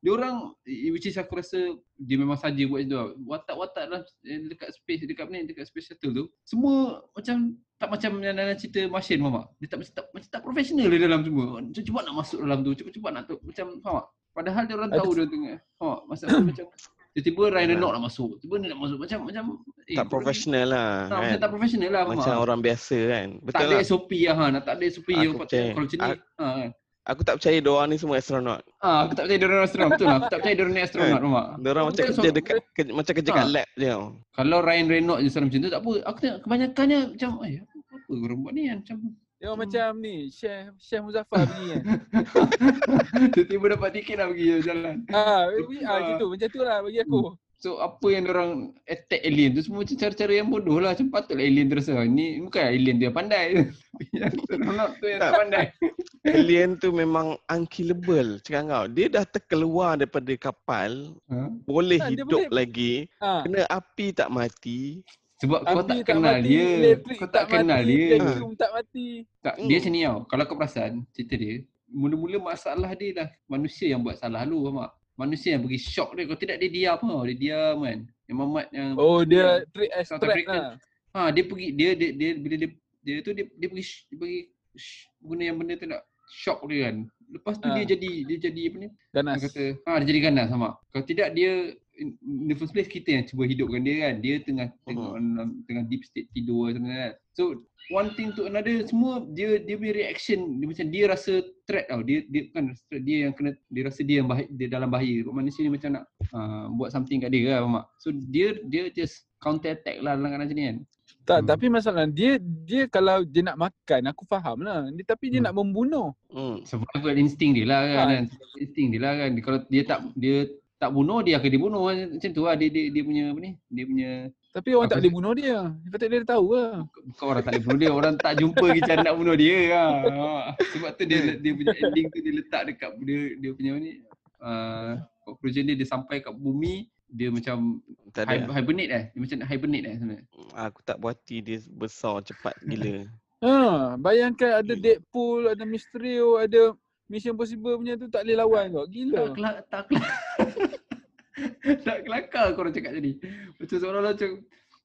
dia orang which is aku rasa dia memang saja buat itu watak-watak dalam eh, dekat space dekat ni dekat space shuttle tu semua macam tak macam yang dalam cerita Martian faham tak? Dia tak macam tak, macam tak profesional dia dalam semua. Cepat-cepat nak masuk dalam tu, cepat-cepat nak tu macam faham tak? Padahal dia orang Ada- tahu dia tengah. Faham tak? Masalah [COUGHS] macam tiba-tiba Ryan Reynolds nak masuk, tiba ni nak masuk macam macam eh, tak tu profesional lah. Tak, Kan? macam tak profesional lah faham Macam tak? orang biasa kan. tak Betul ada lah. SOP lah ha, nak tak ada SOP yang percaya. kalau macam ni. Ha, kan? Aku tak percaya diorang ni semua astronaut. Ah, aku tak percaya dia orang astronot betul lah. Aku tak percaya dia orang ni astronot faham tak? Diorang macam Betul, kerja so- dekat ke- macam kerja kat Ha. lab je. Kalau Ryan Reynolds je seorang macam tu tak apa. Aku tengok kebanyakannya macam eh apa, apa orang buat ni kan macam Tengok macam ni Syekh Syekh Muzaffar pergi kan. tiba-tiba dapat tiket lah pergi jalan. Ah, ah macam tu macam tu lah bagi aku. So apa yang orang attack alien tu semua macam cara-cara yang bodoh lah. Macam patutlah alien terus lah. Ni bukan alien tu yang pandai. [LAUGHS] yang astronot tu yang tak pandai. Alien tu memang unkillable. Cakap kau. Dia dah terkeluar daripada kapal. Ha? Boleh Tak, dia hidup boleh- lagi. Ha. Kena api tak mati. Sebab kau Api tak kenal mati, dia. Kau tak, kenal mati, dia. Vacuum tak mati. Tak, Hmm. dia macam ni tau. Kalau kau perasan cerita dia, mula-mula masalah dia lah manusia yang buat salah lu tak? Manusia yang bagi shock dia. Kalau tidak dia diam tau. Dia diam kan. Yang Mamat yang Oh dia trick African. lah. Ha dia pergi dia dia, dia bila dia dia tu dia dia pergi dia bagi sh- guna yang benda tu nak shock dia kan. Lepas tu Ha. dia jadi dia jadi apa ni? Ganas. Dia kata ha dia jadi ganas sama. Kalau tidak dia in the first place kita yang cuba hidupkan dia kan. Dia tengah tengok dalam tengah deep state tidur macam kan. So one thing to another semua dia dia punya reaction dia macam dia rasa threat tau. Dia dia bukan threat dia yang kena dia rasa dia yang bahaya, dia dalam bahaya. Kau manusia ni macam nak uh, buat something kat dia kan faham tak? So dia dia just counter attack lah dalam keadaan macam ni kan. Tak, Hmm. tapi masalah dia dia kalau dia nak makan aku faham lah. Dia, tapi dia Hmm. nak membunuh. Hmm. survival instinct dia lah kan, Ha. kan. Instinct dia lah kan. Kalau dia tak dia tak bunuh dia akan dibunuh macam tu lah dia, dia dia punya apa ni? Dia punya Tapi orang tak boleh bunuh dia. Patut dia tahu lah. bukan orang tak boleh bunuh dia, orang tak jumpa lagi cara nak bunuh dia lah. Sebab tu dia dia punya ending tu dia letak dekat dia dia punya apa ni? Uh, conclusion dia dia sampai kat bumi dia macam Tak hi- ada. hibernate eh. Dia macam hibernate eh sebenarnya. Aku tak puati dia besar cepat gila. [LAUGHS] Ha, bayangkan ada Hmm. Deadpool, ada Mysterio, ada Mission Possible punya tu tak boleh lawan kau. Tak Gila. kelak, tak kelak. [LAUGHS] tak kelakar korang cakap tadi. Macam seolah-olah macam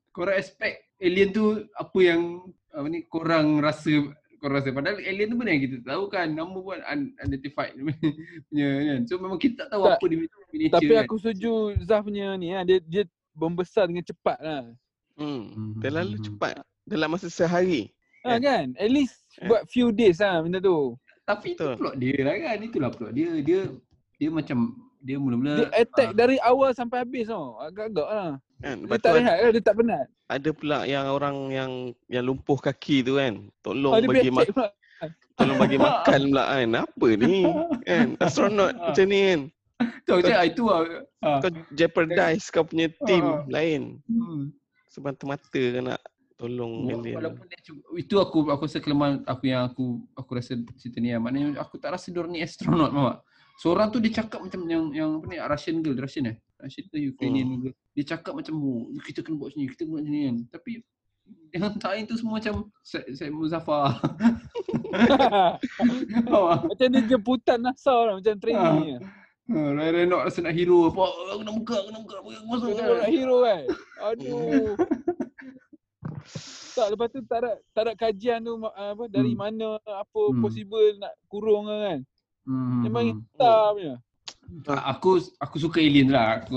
korang expect alien tu apa yang apa ni korang rasa korang rasa padahal alien tu benda yang kita tahu kan nama pun unidentified [LAUGHS] punya kan so memang kita tak tahu Tak. apa dia punya Tapi nature aku setuju Zaf punya ni ha. dia dia membesar dengan cepat lah. Hmm. Terlalu Hmm. cepat. Dalam masa sehari. Ha Kan? kan? At least buat few days lah benda tu. Tapi itu Betul. plot dia lah kan itulah plot dia dia dia macam dia mula-mula Dia attack ah, dari awal sampai habis tau. Agak-agak lah. Kan? Dia tak rehat lah, dia tak penat. ada pula yang orang yang yang lumpuh kaki tu kan. Tolong Oh, bagi mak pula. tolong bagi makan pula kan. Apa ni? Kan? Astronot Ah. macam ni kan. tu aku cakap, ah, itu lah ah. Kau jeopardize kau punya team lain. Hmm. Semata-mata kau nak tolong alien. Walaupun dia cuba, itu aku aku rasa kelemahan aku yang aku aku rasa cerita ni lah. Maknanya aku tak rasa dia ni astronot tak? Seorang tu dia cakap macam yang yang apa ni Russian girl, Russian eh? Russian ke Ukrainian Hmm. girl. Dia cakap macam oh, kita kena buat sini, kita kena buat sini kan. Tapi yang [LAUGHS] lain tu semua macam saya, saya Muzaffar. [LAUGHS] Macam dia jemputan NASA lah. Macam training ni. Ha, Ryan Reynolds rasa nak hero. Apa? Aku nak buka, aku nak buka. Aku nak masuk. Dia kan? nak hero kan. Aduh. [LAUGHS] tak lepas tu tak ada tak ada kajian tu ma- apa dari Hmm. mana apa Hmm. possible nak kurung kan. Hmm, Memang hmm. tak punya. Aku aku suka alien lah. Aku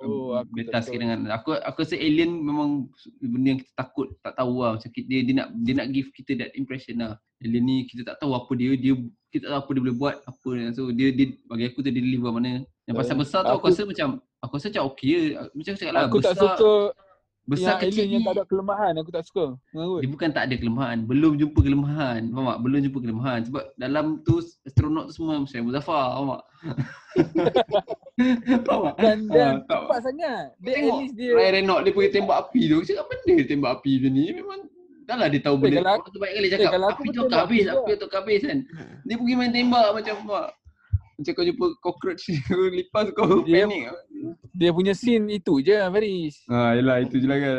Oh, aku beta sikit tahu. dengan aku aku rasa alien memang benda yang kita takut tak tahu lah macam dia dia nak dia nak give kita that impression lah. Alien ni kita tak tahu apa dia dia kita tak tahu apa dia boleh buat apa dia. so dia dia bagi aku tu dia deliver mana. Yang pasal Eh, besar tu aku, aku- rasa macam aku rasa macam okey je. Macam aku cakap lah Aku besar tak suka besar yang kecil alien yang ni tak ada kelemahan. Aku tak suka. Mengarut. dia bukan tak ada kelemahan, belum jumpa kelemahan. Faham tak? Belum jumpa kelemahan sebab dalam tu astronot tu semua macam Muzaffar, faham tak? [LAUGHS] faham tak? Dan dan Ah, tak- cepat sangat. Dia Tengok dia Ryan Reynolds dia pergi tembak api tu. Aku cakap benda dia tembak api macam ni. Memang dah lah dia tahu Eh, benda. kalau Orang tu banyak kali cakap kalau aku api tu tembak habis, api tu akan habis kan. Dia pergi main tembak macam mak. Macam kau jumpa cockroach [LAUGHS] lipas kau Dia- panik. Dia punya scene itu je Faris. Ha yalah itu je lah kan.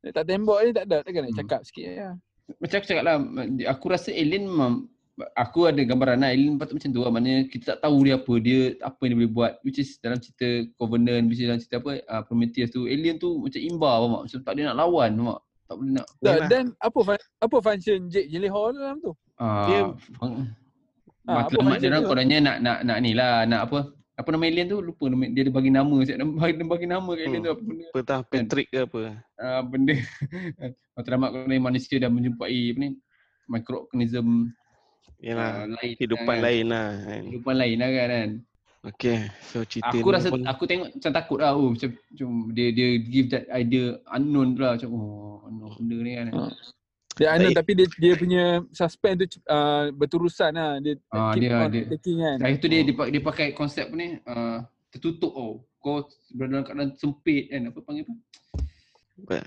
Dia [LAUGHS] tak tembak ni tak ada. Takkan nak Hmm. cakap sikit je. Macam aku cakap lah, aku rasa alien memang aku ada gambaran lah alien patut macam tu lah. Maknanya kita tak tahu dia apa, dia apa yang dia boleh buat. Which is dalam cerita Covenant, which is dalam cerita apa, uh, Prometheus tu, alien tu macam imba faham tak? Macam tak ada nak lawan faham tak? Tak boleh nak Dan, Yalah. dan apa fun- apa function Jake Gyllenhaal dalam tu? Ah, Dia- fang- Ah, apa matlamat dia macam orang tu? kononnya nak nak nak ni lah, nak apa? Apa nama alien tu? Lupa nama dia ada bagi nama, siap nama bagi, bagi nama kat alien Hmm. tu apa benda? Apa tah Patrick ke apa? Ah, benda [LAUGHS] matlamat kononnya manusia dah menjumpai apa ni? Microorganism Yalah, ah, lain kehidupan kan. lain lah kan. Kehidupan lain lah kan. kan? Okay, so cerita Aku rasa pun aku tengok macam takut lah oh, macam, macam dia dia give that idea unknown tu lah macam oh unknown benda ni kan. Ah. Dia anu Baik. tapi dia dia punya suspend tu uh, berterusan lah. Dia Ah, keep dia- on dia- taking kan. Hari tu dia dia, pa- dia pakai konsep ni uh, tertutup oh. Kau berada dalam keadaan sempit kan apa panggil apa?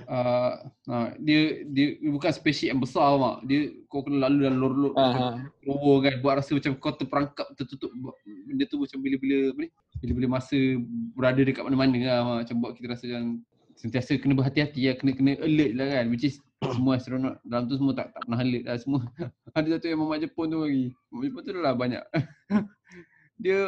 Uh, uh, dia dia dia bukan spaceship yang besar mak. Dia kau kena lalu dalam Ah, macam ah. lower kan buat rasa macam kau terperangkap tertutup benda tu macam bila-bila apa ni? Bila-bila masa berada dekat mana-mana lah mak. macam buat kita rasa macam sentiasa kena berhati-hati lah, kena kena alert lah kan which is semua astronot dalam tu semua tak tak pernah alert lah semua. [LAUGHS] Ada satu yang Mamat Jepun tu lagi. Mamat Jepun tu dah lah banyak. [LAUGHS] dia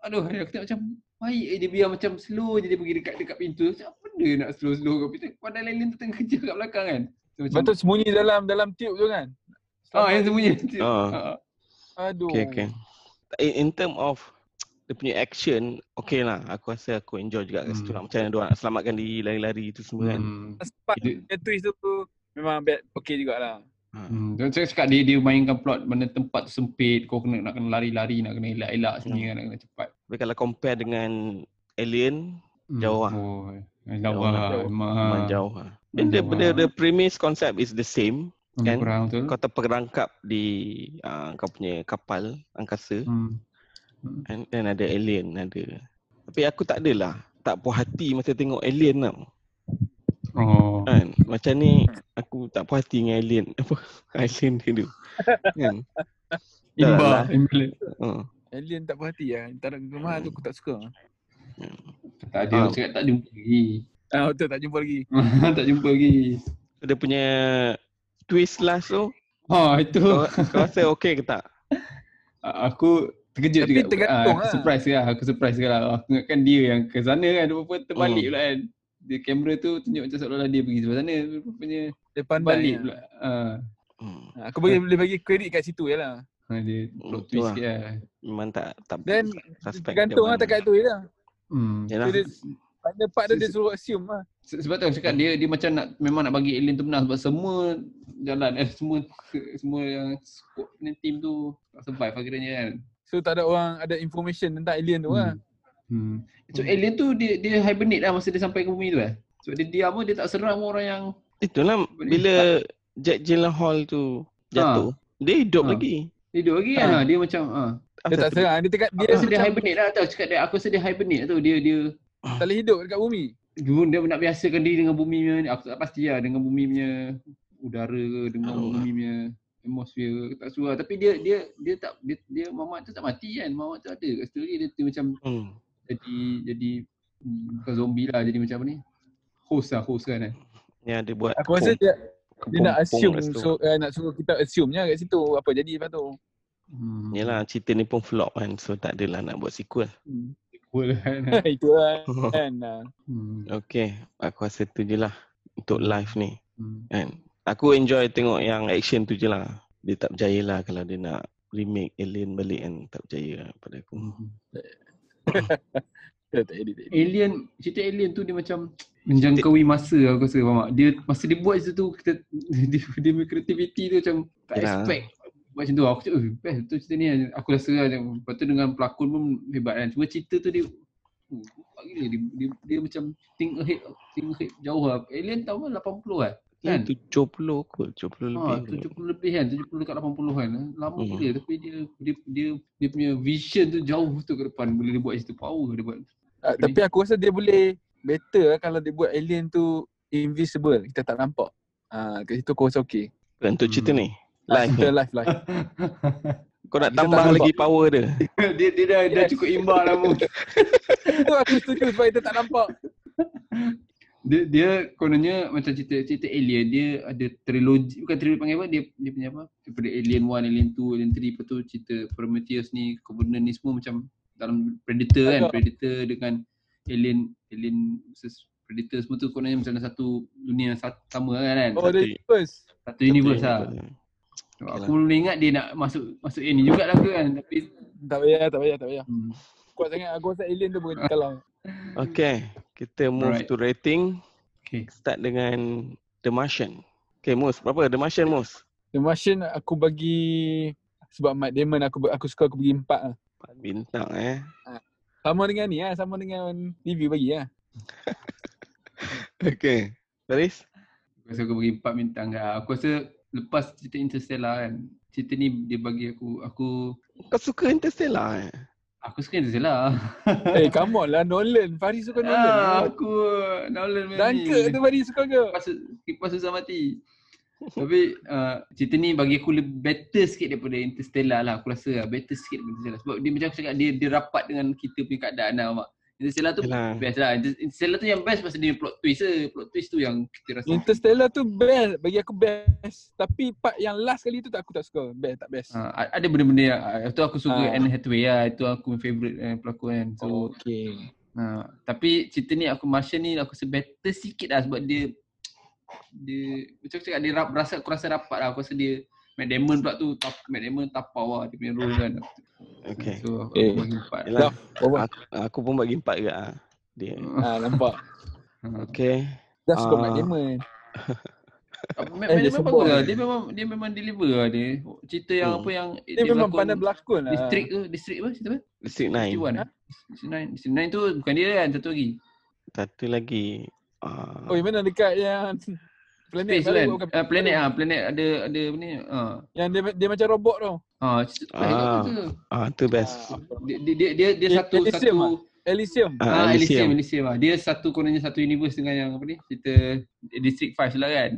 aduh aku tengok macam baik eh dia biar macam slow je dia pergi dekat dekat pintu. Macam apa benda nak slow-slow kat pintu? Padahal alien tu tengah [LAUGHS] kerja kat belakang kan. So, macam Betul sembunyi dalam dalam tube tu kan. Ah, yang sembunyi. Ah. Ah. Aduh. Okay, okay. In, in term of dia punya action, okay lah. Aku rasa aku enjoy juga kat situ Hmm. lah. Macam mana dia nak selamatkan diri, lari-lari tu semua kan. Hmm. Part Itu- punya twist tu memang bad okay jugalah. Ha. Hmm. Dan saya cakap dia dia mainkan plot mana tempat tu sempit, kau kena nak kena lari-lari, nak kena elak-elak sini Hmm. nak kena cepat. Tapi kalau compare dengan Alien, Jauh lah. Oh, jauh Jauh lah. lah. Memang. memang jauh lah. Jauh benda, lah. the premise concept is the same. Hmm, kan? Kurang betul. Kau terperangkap di uh, kau punya kapal angkasa Hmm. And then ada alien ada. Tapi aku tak adalah tak puas hati masa tengok alien tau. Oh. Kan? Macam ni aku tak puas hati dengan alien [LAUGHS] apa alien dia tu. Kan? [LAUGHS] Imba. lah. Imba. Uh. Alien tak puas hati lah. Tak ada kelemahan tu aku tak suka. Tak ada, Ah. orang cakap tak jumpa lagi. Ah betul tak jumpa lagi. [LAUGHS] tak jumpa lagi. Dia punya twist last tu Ha, itu. kau, kau rasa okey ke tak? Aku terkejut Tapi juga. tergantung Ah, lah. Surprise lah. Aku surprise lah. Aku ingatkan dia yang ke sana kan. Rupa terbalik Hmm. pula kan. Dia kamera tu tunjuk macam seolah-olah dia pergi sebelah sana. Rupanya Dia pandai. balik lah. pula. Ah, Hmm. Ha, Aku boleh, boleh bagi kredit kat situ je lah. ah, dia Hmm, plot tu twist lah. sikit lah. Memang tak tak Then suspect tergantung dia lah takat tu je lah. Hmm. Yalah. So, dia, pada part dia, dia suruh assume lah. Se- Sebab tu aku cakap dia dia macam nak memang nak bagi alien tu menang sebab semua jalan eh semua semua yang squad ni team tu tak survive lah kiranya kan. So tak ada orang ada information tentang alien tu lah. Hmm. So alien tu dia dia hibernate lah masa dia sampai ke bumi tu eh. So dia diam pun dia tak serang orang yang Itulah Boleh bila Jack Gyllenhaal tu jatuh, dia hidup Ha. lagi. hidup lagi Ha. ha. dia macam ha. Dia tak serang. Dia, tekat, dia Dia, aku rasa dia macam hibernate lah tau cakap dia aku rasa dia hibernate tu dia dia tak boleh hidup dekat bumi. dia, dia nak biasakan diri dengan bumi punya ni. aku tak pasti lah dengan bumi punya udara ke dengan Oh. bumi punya atmosfer tak suruh tapi dia dia dia tak dia, dia mamat tu tak mati kan mamat tu ada kat situ dia, dia, dia macam Hmm. jadi jadi hmm, bukan zombie lah jadi macam apa ni host lah host kan eh. Ya dia buat Aku rasa dia, dia nak assume so, uh, nak suruh kita assume je kat situ apa jadi lepas tu. Hmm. Yalah cerita ni pun flop kan so tak adalah nak buat sequel. Hmm. Cool kan. [LAUGHS] Itu lah kan. [LAUGHS] ah. hmm. Okay, aku rasa tu je lah untuk live ni Hmm. kan. Aku enjoy tengok yang action tu je lah. Dia tak berjaya lah kalau dia nak remake Alien balik kan tak berjaya lah pada aku. Hmm. [LAUGHS] Tak tak edit. tak edit. Alien, cerita alien tu dia macam menjangkaui masa aku rasa faham tak? Dia masa dia buat situ tu kita [LAUGHS] dia, dia punya creativity tu macam tak Yelah. expect buat macam tu. Aku cakap, eh best betul cerita ni. Aku rasa lah, macam- lepas tu dengan pelakon pun hebat kan. Cuma cerita tu dia Oh, kuat gila. Dia, dia, dia, macam think ahead, think ahead jauh lah. Alien tahun kan 80 kan? Kan? Kan? 70 kot, 70 Ha, lebih. kot. 70 lebih kan, 70 dekat 80 kan. Lama Hmm. gila tapi dia, dia dia dia punya vision tu jauh tu ke depan. Boleh dia buat situ power dia buat. Ah, ni? tapi aku rasa dia boleh better lah kalau dia buat alien tu invisible. Kita tak nampak. Ah, kat situ aku rasa okey. Untuk cerita Hmm. ni. Ah, Live Cerita ni. live live. [LAUGHS] Kau nak kita tambah nampak. lagi power dia. [LAUGHS] dia dia dah, dah Yes. cukup imbang lah [LAUGHS] tu aku setuju sebab kita tak nampak. Dia dia kononnya macam cerita cerita alien dia ada trilogi bukan trilogi panggil apa dia dia punya apa daripada alien 1 alien 2 alien 3 lepas tu cerita Prometheus ni Covenant ni semua macam dalam Predator kan. Predator dengan alien alien versus Predator semua tu kononnya macam dalam satu dunia yang sat- sama kan Oh, Satu- dia first. satu universe lah Okey aku mula ingat dia nak masuk masuk ini jugalah ke kan tapi Tak payah, tak payah, tak payah. hmm. Kuat sangat aku rasa alien tu boleh [LAUGHS] kalau. Okay, kita move Alright. to rating. okay Start dengan The Martian. Okay, Mus. Berapa The Martian, Mus? The Martian aku bagi sebab Matt Damon aku aku suka aku bagi empat lah. 4 bintang eh. Sama dengan ni lah, sama dengan review bagi [LAUGHS] lah. Okay. Faris? Aku rasa aku bagi 4 bintang lah. Aku rasa lepas cerita Interstellar kan, cerita ni dia bagi aku, aku Kau suka Interstellar eh? Aku suka Interstellar. [LAUGHS] eh, come on lah Nolan. Faris suka Nolan. ah, lah. aku Nolan. Dunkirk tu Faris suka ke? Kipas, kipas susah mati. Tapi uh, cerita ni bagi aku lebih better sikit daripada Interstellar lah. Aku rasa lah, better sikit daripada Interstellar. Sebab dia macam aku cakap, dia, dia rapat dengan kita punya keadaan lah. Mak. Interstellar tu Yelah. best lah. Inter- Interstellar tu yang best pasal dia plot twist je. Plot twist tu yang kita rasa. Interstellar tu best. Bagi aku best. Tapi part yang last kali tu tak aku tak suka. Best, tak best. Uh, ada benda-benda yang, tu aku suka Ah. Anne Hathaway lah. Itu aku favourite eh, pelakon kan. So, Oh, okay. Ha, tapi cerita ni aku Martian ni aku rasa better sikit lah sebab dia dia macam cakap dia rap, rasa aku rasa rapat lah aku rasa dia Matt Damon pula tu tap, Matt Damon tapau lah dia punya role kan Okay. so aku Eh. bagi empat Yelah, Oh, aku, aku pun bagi 4 juga ah. Dia. [LAUGHS] ah, nampak. Ha. [LAUGHS] Okay. Dah suka Ah. Matt Damon. Apa, Matt, Matt dia Damon bagus lah dia memang dia memang deliver lah dia cerita yang Hmm. apa yang Dia memang pandai berlakon lah. District tu District apa cerita apa District 9. District 1 eh District 9 District 9 tu bukan dia kan satu lagi Satu lagi. ah, Oh, yang mana dekat yang planet Space tu kan bukan uh, Planet ah Planet ada ada apa ni ah Yang dia dia macam robot tau. ah cerita tu Ah. best tu. ah, tu best. Ah, dia dia dia, dia, dia satu Elysium satu ah? Elysium. Ah, Ah, Elysium, Elysium. Lah. Dia satu kononnya satu universe dengan yang apa ni? Cerita District 5 lah kan.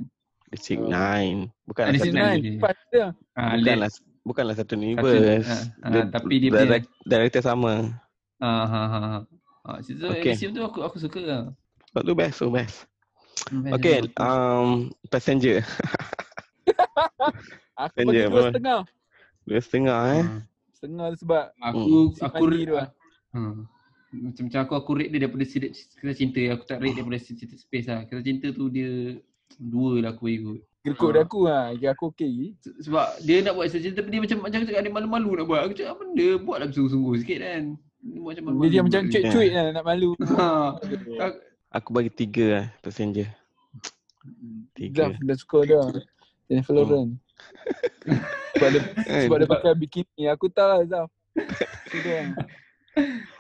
District Oh. 9. Bukanlah Ah, satu District District nine. 9. je. Empat dia. Ah, bukanlah bukanlah satu Satu- universe. ah, ah, Dia tapi dia direct, director sama. Ah, ha, ha, ha. Ah, cerita Okay. Elysium tu aku aku suka lah. Sebab tu best, so best. Hmm, Okay, um, passenger. [LAUGHS] Aku dia, dua setengah. Dua setengah eh. Ah. Setengah tu sebab Aku Si aku mandi tu lah. Hmm. Macam macam aku aku rate dia daripada cerita, cerita cinta. Aku tak rate daripada cerita space lah. Cerita cinta tu dia dua lah aku kot. Gerkut Ah. dah aku lah. Kira aku okey Sebab dia nak buat cerita cinta tapi dia macam macam aku cakap dia malu-malu nak buat. Aku cakap apa benda buatlah bersungguh-sungguh sikit kan. Dia buat macam Dia dia macam cuit-cuit lah nak malu. [LAUGHS] Ha. Aku bagi tiga lah passenger. Tiga. Zaf dah suka dah. Jennifer Lawrence. [LAUGHS] sebab dia Kan? sebab dia pakai bikini. Aku tahu lah Zaf. [LAUGHS]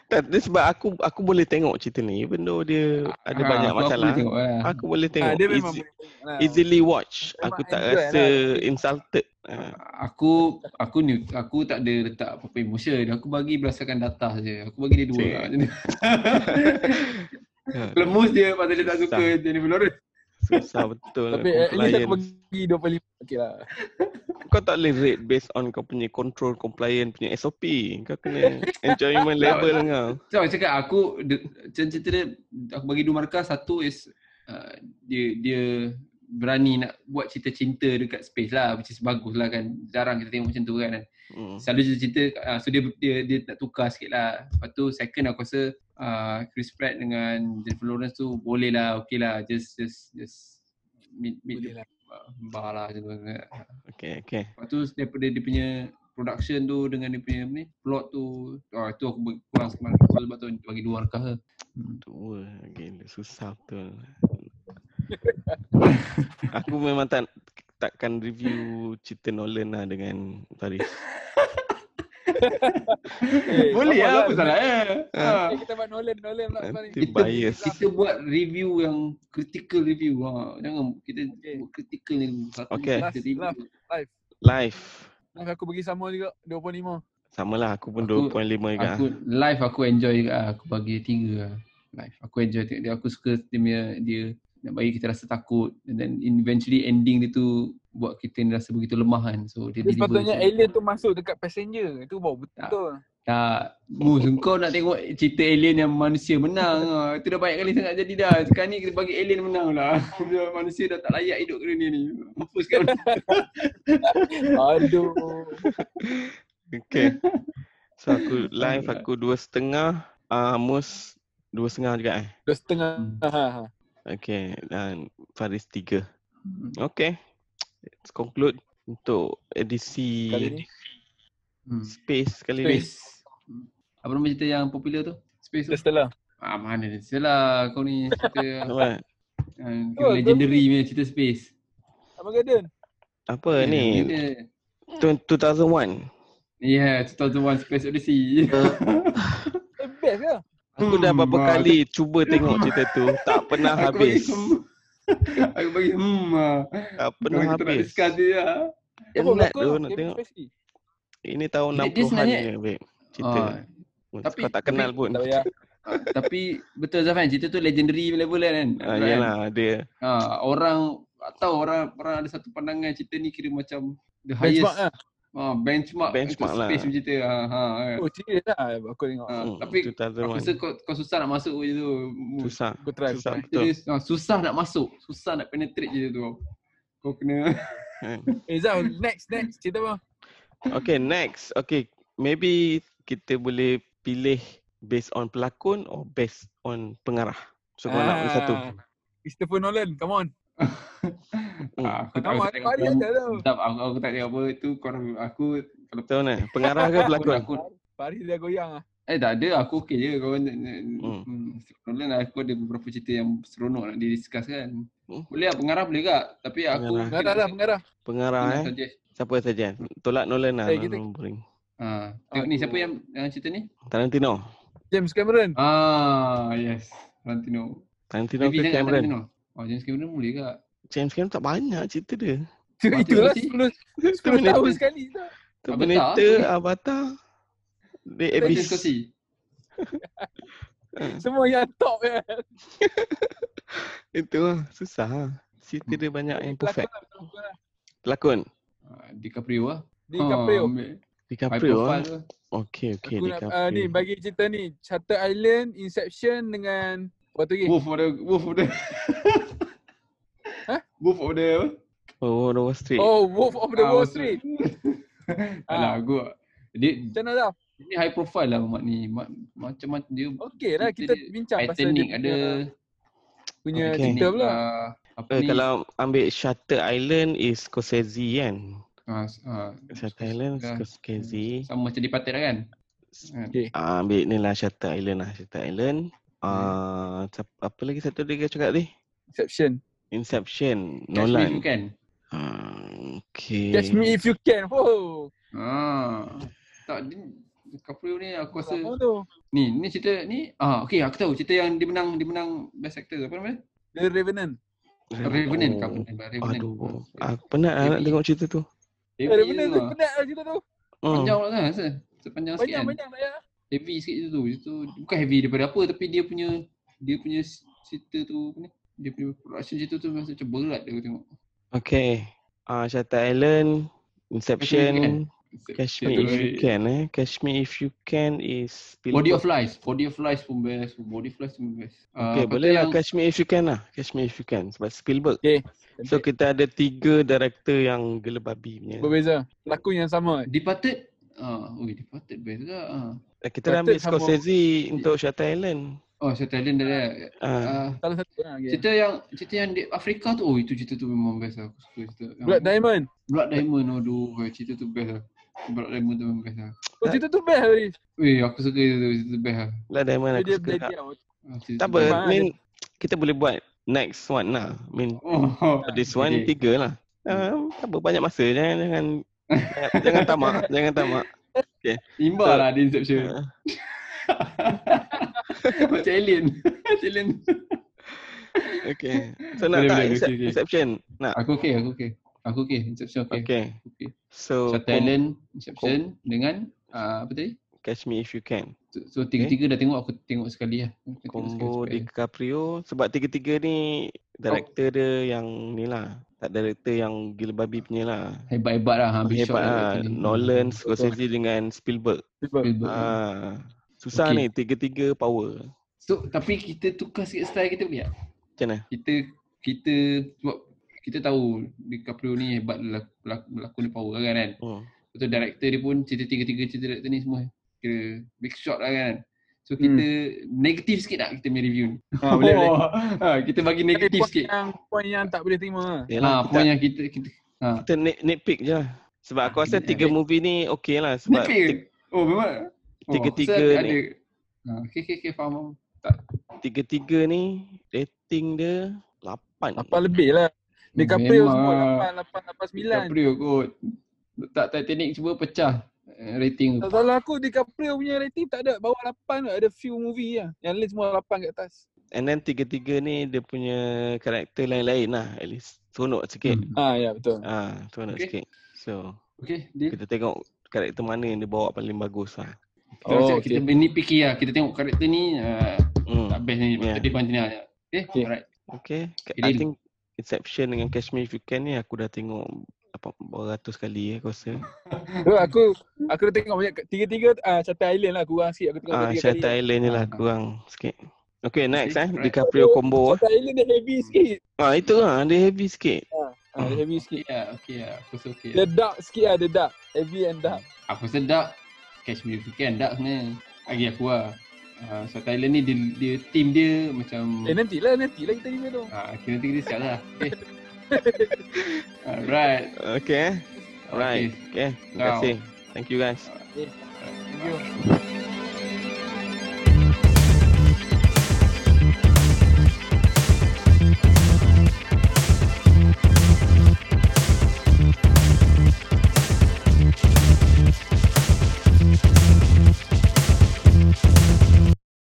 Tak, dia sebab aku aku boleh tengok cerita ni even though dia ada Ha, banyak aku- aku masalah. boleh tengok lah. Aku boleh Ah, tengok. dia memang Easy, boleh lah. easily watch. Memang Aku tak rasa lah. insulted. Ha. Aku aku ni aku tak ada letak apa-apa emotion. Aku bagi berdasarkan data saja. Aku bagi dia dua. [LAUGHS] Ha. [LAUGHS] Lemus dia pasal dia tak suka Susah. Jennifer Lawrence. Susah betul. Tapi at least aku bagi 25. Okey lah. [LAUGHS] Kau tak boleh rate based on kau punya control compliant punya SOP. Kau kena [LAUGHS] enjoyment level kau. So aku cakap aku cerita dia aku bagi dua markah. Satu is uh, dia dia berani nak buat cerita cinta dekat space lah which is bagus lah kan. Jarang kita tengok macam tu kan. Hmm. Selalu cerita cinta uh, so dia, dia dia nak tukar sikit lah. Lepas tu second aku rasa uh, Chris Pratt dengan Jennifer Lawrence tu boleh lah okay lah just just just meet meet Boleh lah. uh, bar lah macam tu. Okay, okay. Lepas tu daripada dia punya production tu dengan dia punya ni plot tu oh, tu aku kurang semangat so, sebab tu bagi dua markah lah. Hmm. Dua. Okay, susah betul. aku memang tak takkan review cerita Nolan lah dengan Faris. [LAUGHS] Eh, [LAUGHS] Boleh apa lah apa lah. salah eh. Ha. Eh, kita buat Nolan, Nolan pula. Nanti Kita, bias. kita buat review yang critical review. Ha. Jangan kita Okay. buat critical ni. Satu Okay. Last, last. Live. Nah, aku bagi sama juga 25. Sama lah, aku pun Aku- 2.5 juga. Aku live aku enjoy juga. lah. Aku bagi tiga lah. Live. Aku enjoy tengok dia. Aku suka dia punya dia nak bagi kita rasa takut and then eventually ending dia tu buat kita rasa begitu lemah kan. So dia Dia deliver sepatutnya tu. alien tu masuk dekat passenger. Itu baru betul. Tak, Mus, kau nak tengok cerita alien yang manusia menang. [LAUGHS] ah. Itu dah banyak kali sangat jadi dah. Sekarang ni kita bagi alien menang lah. [LAUGHS] manusia dah tak layak hidup ke dunia ni. Hapuskan. [LAUGHS] Aduh. Okay. So aku live aku dua setengah. Uh, Mus dua setengah juga eh. Dua setengah. Hmm. Okay. Dan Faris tiga. Okay. Let's conclude untuk edisi Kali ni. Hmm. Space kali ni. Space. Apa nama cerita yang popular tu? Space tu? Interstellar. Ah, mana dia? Sialah kau ni cerita [LAUGHS] Apa? uh, Oh, legendary punya cerita space. Armageddon. Apa ni? Dia- Tu- 2001. Yeah, 2001 Space Odyssey. Eh, best ke? Aku dah Hmm, berapa ah, kali cuba tengok cerita tu. Tak [LAUGHS] pernah Aku bagi habis. hmm. [LAUGHS] Aku bagi hmm. ah. Tak pernah Kalau kita nak habis. discuss dia Penat berlakon tu nak tengok. Ini tahun Dia- dia 60-an sebenarnya- ni, babe. Cerita. Ah, tapi- Kau tak kenal tapi- pun. Tak payah. [LAUGHS] tapi betul Zafan, cerita tu legendary level kan. Ah, Kan? yalah, dia Ha, orang tak tahu orang orang ada satu pandangan cerita ni kira macam the Benchmark highest lah. Ha, benchmark, Benchmark lah. space punya cerita. Ha, ha, kan. Oh, serius lah aku tengok. Ha, Hmm, tapi aku 2001. rasa kau, kau susah nak masuk je tu. susah. Aku try. aku Susah try. betul. Ha, susah nak masuk, susah nak penetrate je tu. Kau kena Eh, Zaf, next, next. Cerita apa? Okay, next. Okay, maybe kita boleh pilih based on pelakon or based on pengarah. So, kau nak pilih satu. Ah, Christopher Nolan, come on. Hmm. [LAUGHS] Ah, aku, aku, tak tengok tu. Tak, aku, aku tak tengok apa itu korang aku kalau Betul kan? Pengarah ke [LAUGHS] pelakon? aku, Faris dah goyang lah. eh tak ada aku okey je kau hmm. Hmm. Nolan aku ada beberapa cerita yang seronok nak didiscuss kan. Hmm. Boleh lah pengarah boleh tak? Tapi aku Pengarah. Pengarah dah, pengarah. Pengarah Nak eh. suggest. Siapa saja? Tolak Nolan lah. Eh, kita- Nolan boring. Ha, tengok ni siapa yang yang cerita ni? Tarantino. James Cameron. Ah, yes. Tarantino. Tarantino ke Cameron? Tarantino. Oh, James Cameron boleh tak? James Cameron tak banyak cerita dia. [LAUGHS] Itulah Scorsese? 10, 10 Terminator. tahun sekali tu. Terminator, Avatar. The Abyss. Scorsese. [LAUGHS] Semua yang top kan. [LAUGHS] Itu lah. Susah lah. Cerita dia banyak yang perfect. Pelakon lah, pelakon lah. Ah, DiCaprio lah. DiCaprio. Ah, DiCaprio lah. Okay, okay. Aku nak DiCaprio. uh, ni bagi cerita ni Shutter Island, Inception dengan apa tu lagi? Wolf of the Wolf of the Hah? [LAUGHS] Wolf of the Oh, Wall Street. Oh, Wolf of the Ah, Wall Street. [LAUGHS] Alah, Ah. aku Dia, Macam mana dah? dia high profile lah Mat ni. Ma, macam-macam dia. Okey lah kita dia bincang pasal Titanic dia ada. punya, Okay. cerita pula. Uh, apa Eh, ni? kalau ambil Shutter Island is Scorsese kan? Ah, ah, Shutter Island. Scorsese. Sama macam Departed lah kan? Kan? Okay. Ah, ambil ni lah Shutter Island lah. Shutter Island. Ah, siapa- apa lagi satu dia cakap tadi? Inception. Inception. Catch Me If You Nolan. Can. Ah, okay. Catch me if you can. Oh. Ah. Tak, dia, DiCaprio ni aku rasa tu. ni ni cerita ni ah okey aku tahu cerita yang dia menang dia menang best actor apa nama? The Revenant. Revenant Oh. Revenant. Aduh. Aku penat lah nak tengok cerita tu. Revenant tu lah. penat lah cerita tu. Hmm. Panjang lah kan rasa. Sepanjang sikit kan. Banyak-banyak tak ya. Heavy sikit tu. Itu bukan heavy daripada apa tapi dia punya dia punya cerita tu apa ni? Dia punya production cerita tu rasa macam berat dia aku tengok. Okay. Ah, Shutter Island, Inception, Catch Me If You Can eh. Catch Me If You Can is Body of Spielberg. Lies. Body of Lies pun best. Body of Lies pun best. Ah, Okay, boleh lah yang- Catch Me If You Can lah. Catch Me If You Can sebab Spielberg. Okay. So kita ada tiga director yang gila babi punya. Berbeza. Pelakon yang sama. Departed ah, ui Departed best juga. Ah. Eh, Kita dah ambil Departed sama- Scorsese untuk Shutter Island. Oh, Shutter Island dah ada. Ah, Ah, Salah satu. Ha, okay. cerita yang cerita yang di Afrika tu, oh itu cerita tu memang best lah. Aku suka cerita. yang- Blood Diamond. Blood Diamond, aduh, cerita tu best lah. Blood Diamond tu memang best lah. Oh, cerita tu best Arif. Weh, aku suka cerita tu, cerita tu best lah. lah Diamond aku Dia suka. dia tak. dia. Ah, Tak apa, mean kita boleh buat next one lah. I mean Oh, this one okay. tiga lah. Ah, tak apa banyak masa jangan jangan jangan, [LAUGHS] jangan tamak, jangan tamak. Imbang lah di Inception. Ah, Macam alien. Macam alien. okay. So nak Boleh, tak boleh, okay, okay. Inception? Nak. Aku okay, aku okay. Aku okay, Inception okay. Okay. okay. So com- Island, Inception dengan ah, apa tadi? Catch Me If You Can. So, so tiga-tiga dah tengok, aku tengok sekali lah. Combo. DiCaprio sebab tiga-tiga ni director dia yang ni lah. Tak director yang gila babi punya lah. Hebat-hebat lah. Ha, shot Hebat lah. Nolan, Scorsese dengan Spielberg. Spielberg. Ah, susah Okay. ni tiga-tiga power. So, tapi kita tukar sikit style kita boleh tak? Macam mana? Kita, kita, sebab kita tahu DiCaprio ni hebat melakon dia power kan kan. Hmm. Betul director dia pun cerita tiga-tiga cerita director ni semua kira big shot lah kan. So kita negatif sikit tak kita punya review ni? Ha, [LAUGHS] boleh, boleh. ha, kita bagi negatif point sikit. yang, point yang tak boleh terima. Yalah, Ha, kita, point yang kita kita ha. kita nit, nitpick je lah. Sebab aku rasa Nit- tiga movie ni okey lah. Sebab Nitpick. Oh memang. Oh, Tiga-tiga pasal ni. Ada. Ha, okay, okay, okay, faham. faham. tiga-tiga ni rating dia 8. Apa lebih lah. DiCaprio semua 8, 8, 8, 9. DiCaprio kot. Tak Titanic cuba pecah rating tu. Tak salah aku DiCaprio punya rating tak ada bawah 8 kot. Ada few movie lah. Yang lain semua 8 kat atas. And then tiga-tiga ni dia punya karakter lain-lain lah. At least seronok sikit. Hmm. Ah ya betul. Ah, seronok Okay. sikit. So, Okay, dia. kita tengok karakter mana yang dia bawa paling bagus lah. Kita, Oh, okay. kita nitpicky lah. Kita tengok karakter ni uh, Hmm. tak best ni. Yeah. Yeah. Macam ni lah. Okay, Okay. alright. Okay. Okay, I think Inception dengan Catch Me If You Can ni aku dah tengok apa beratus kali eh aku rasa. [LAUGHS] So, aku aku dah tengok banyak tiga-tiga ah Shutter Island lah kurang sikit aku tengok Ah, tiga kali. Shutter Island ni lah Ah. kurang sikit. Okay, next eh. DiCaprio combo. eh. Shutter Island dia heavy sikit. Ah, itu lah. Dia heavy sikit. Ah, dia heavy sikit. Lah, okay lah. Aku rasa okay Dia lah. dark sikit lah, dia dark. Heavy and dark. Aku rasa dark. Catch Me If You Can, dark sebenarnya. Bagi aku lah. Uh, so Thailand ni dia, dia team dia macam Eh nantilah, nantilah kita review tu. Ah, okay, nanti kita siap lah. Okay. [LAUGHS] Alright. Okay. Alright. Okay. Terima Ciao. kasih. Thank you guys. Thank you.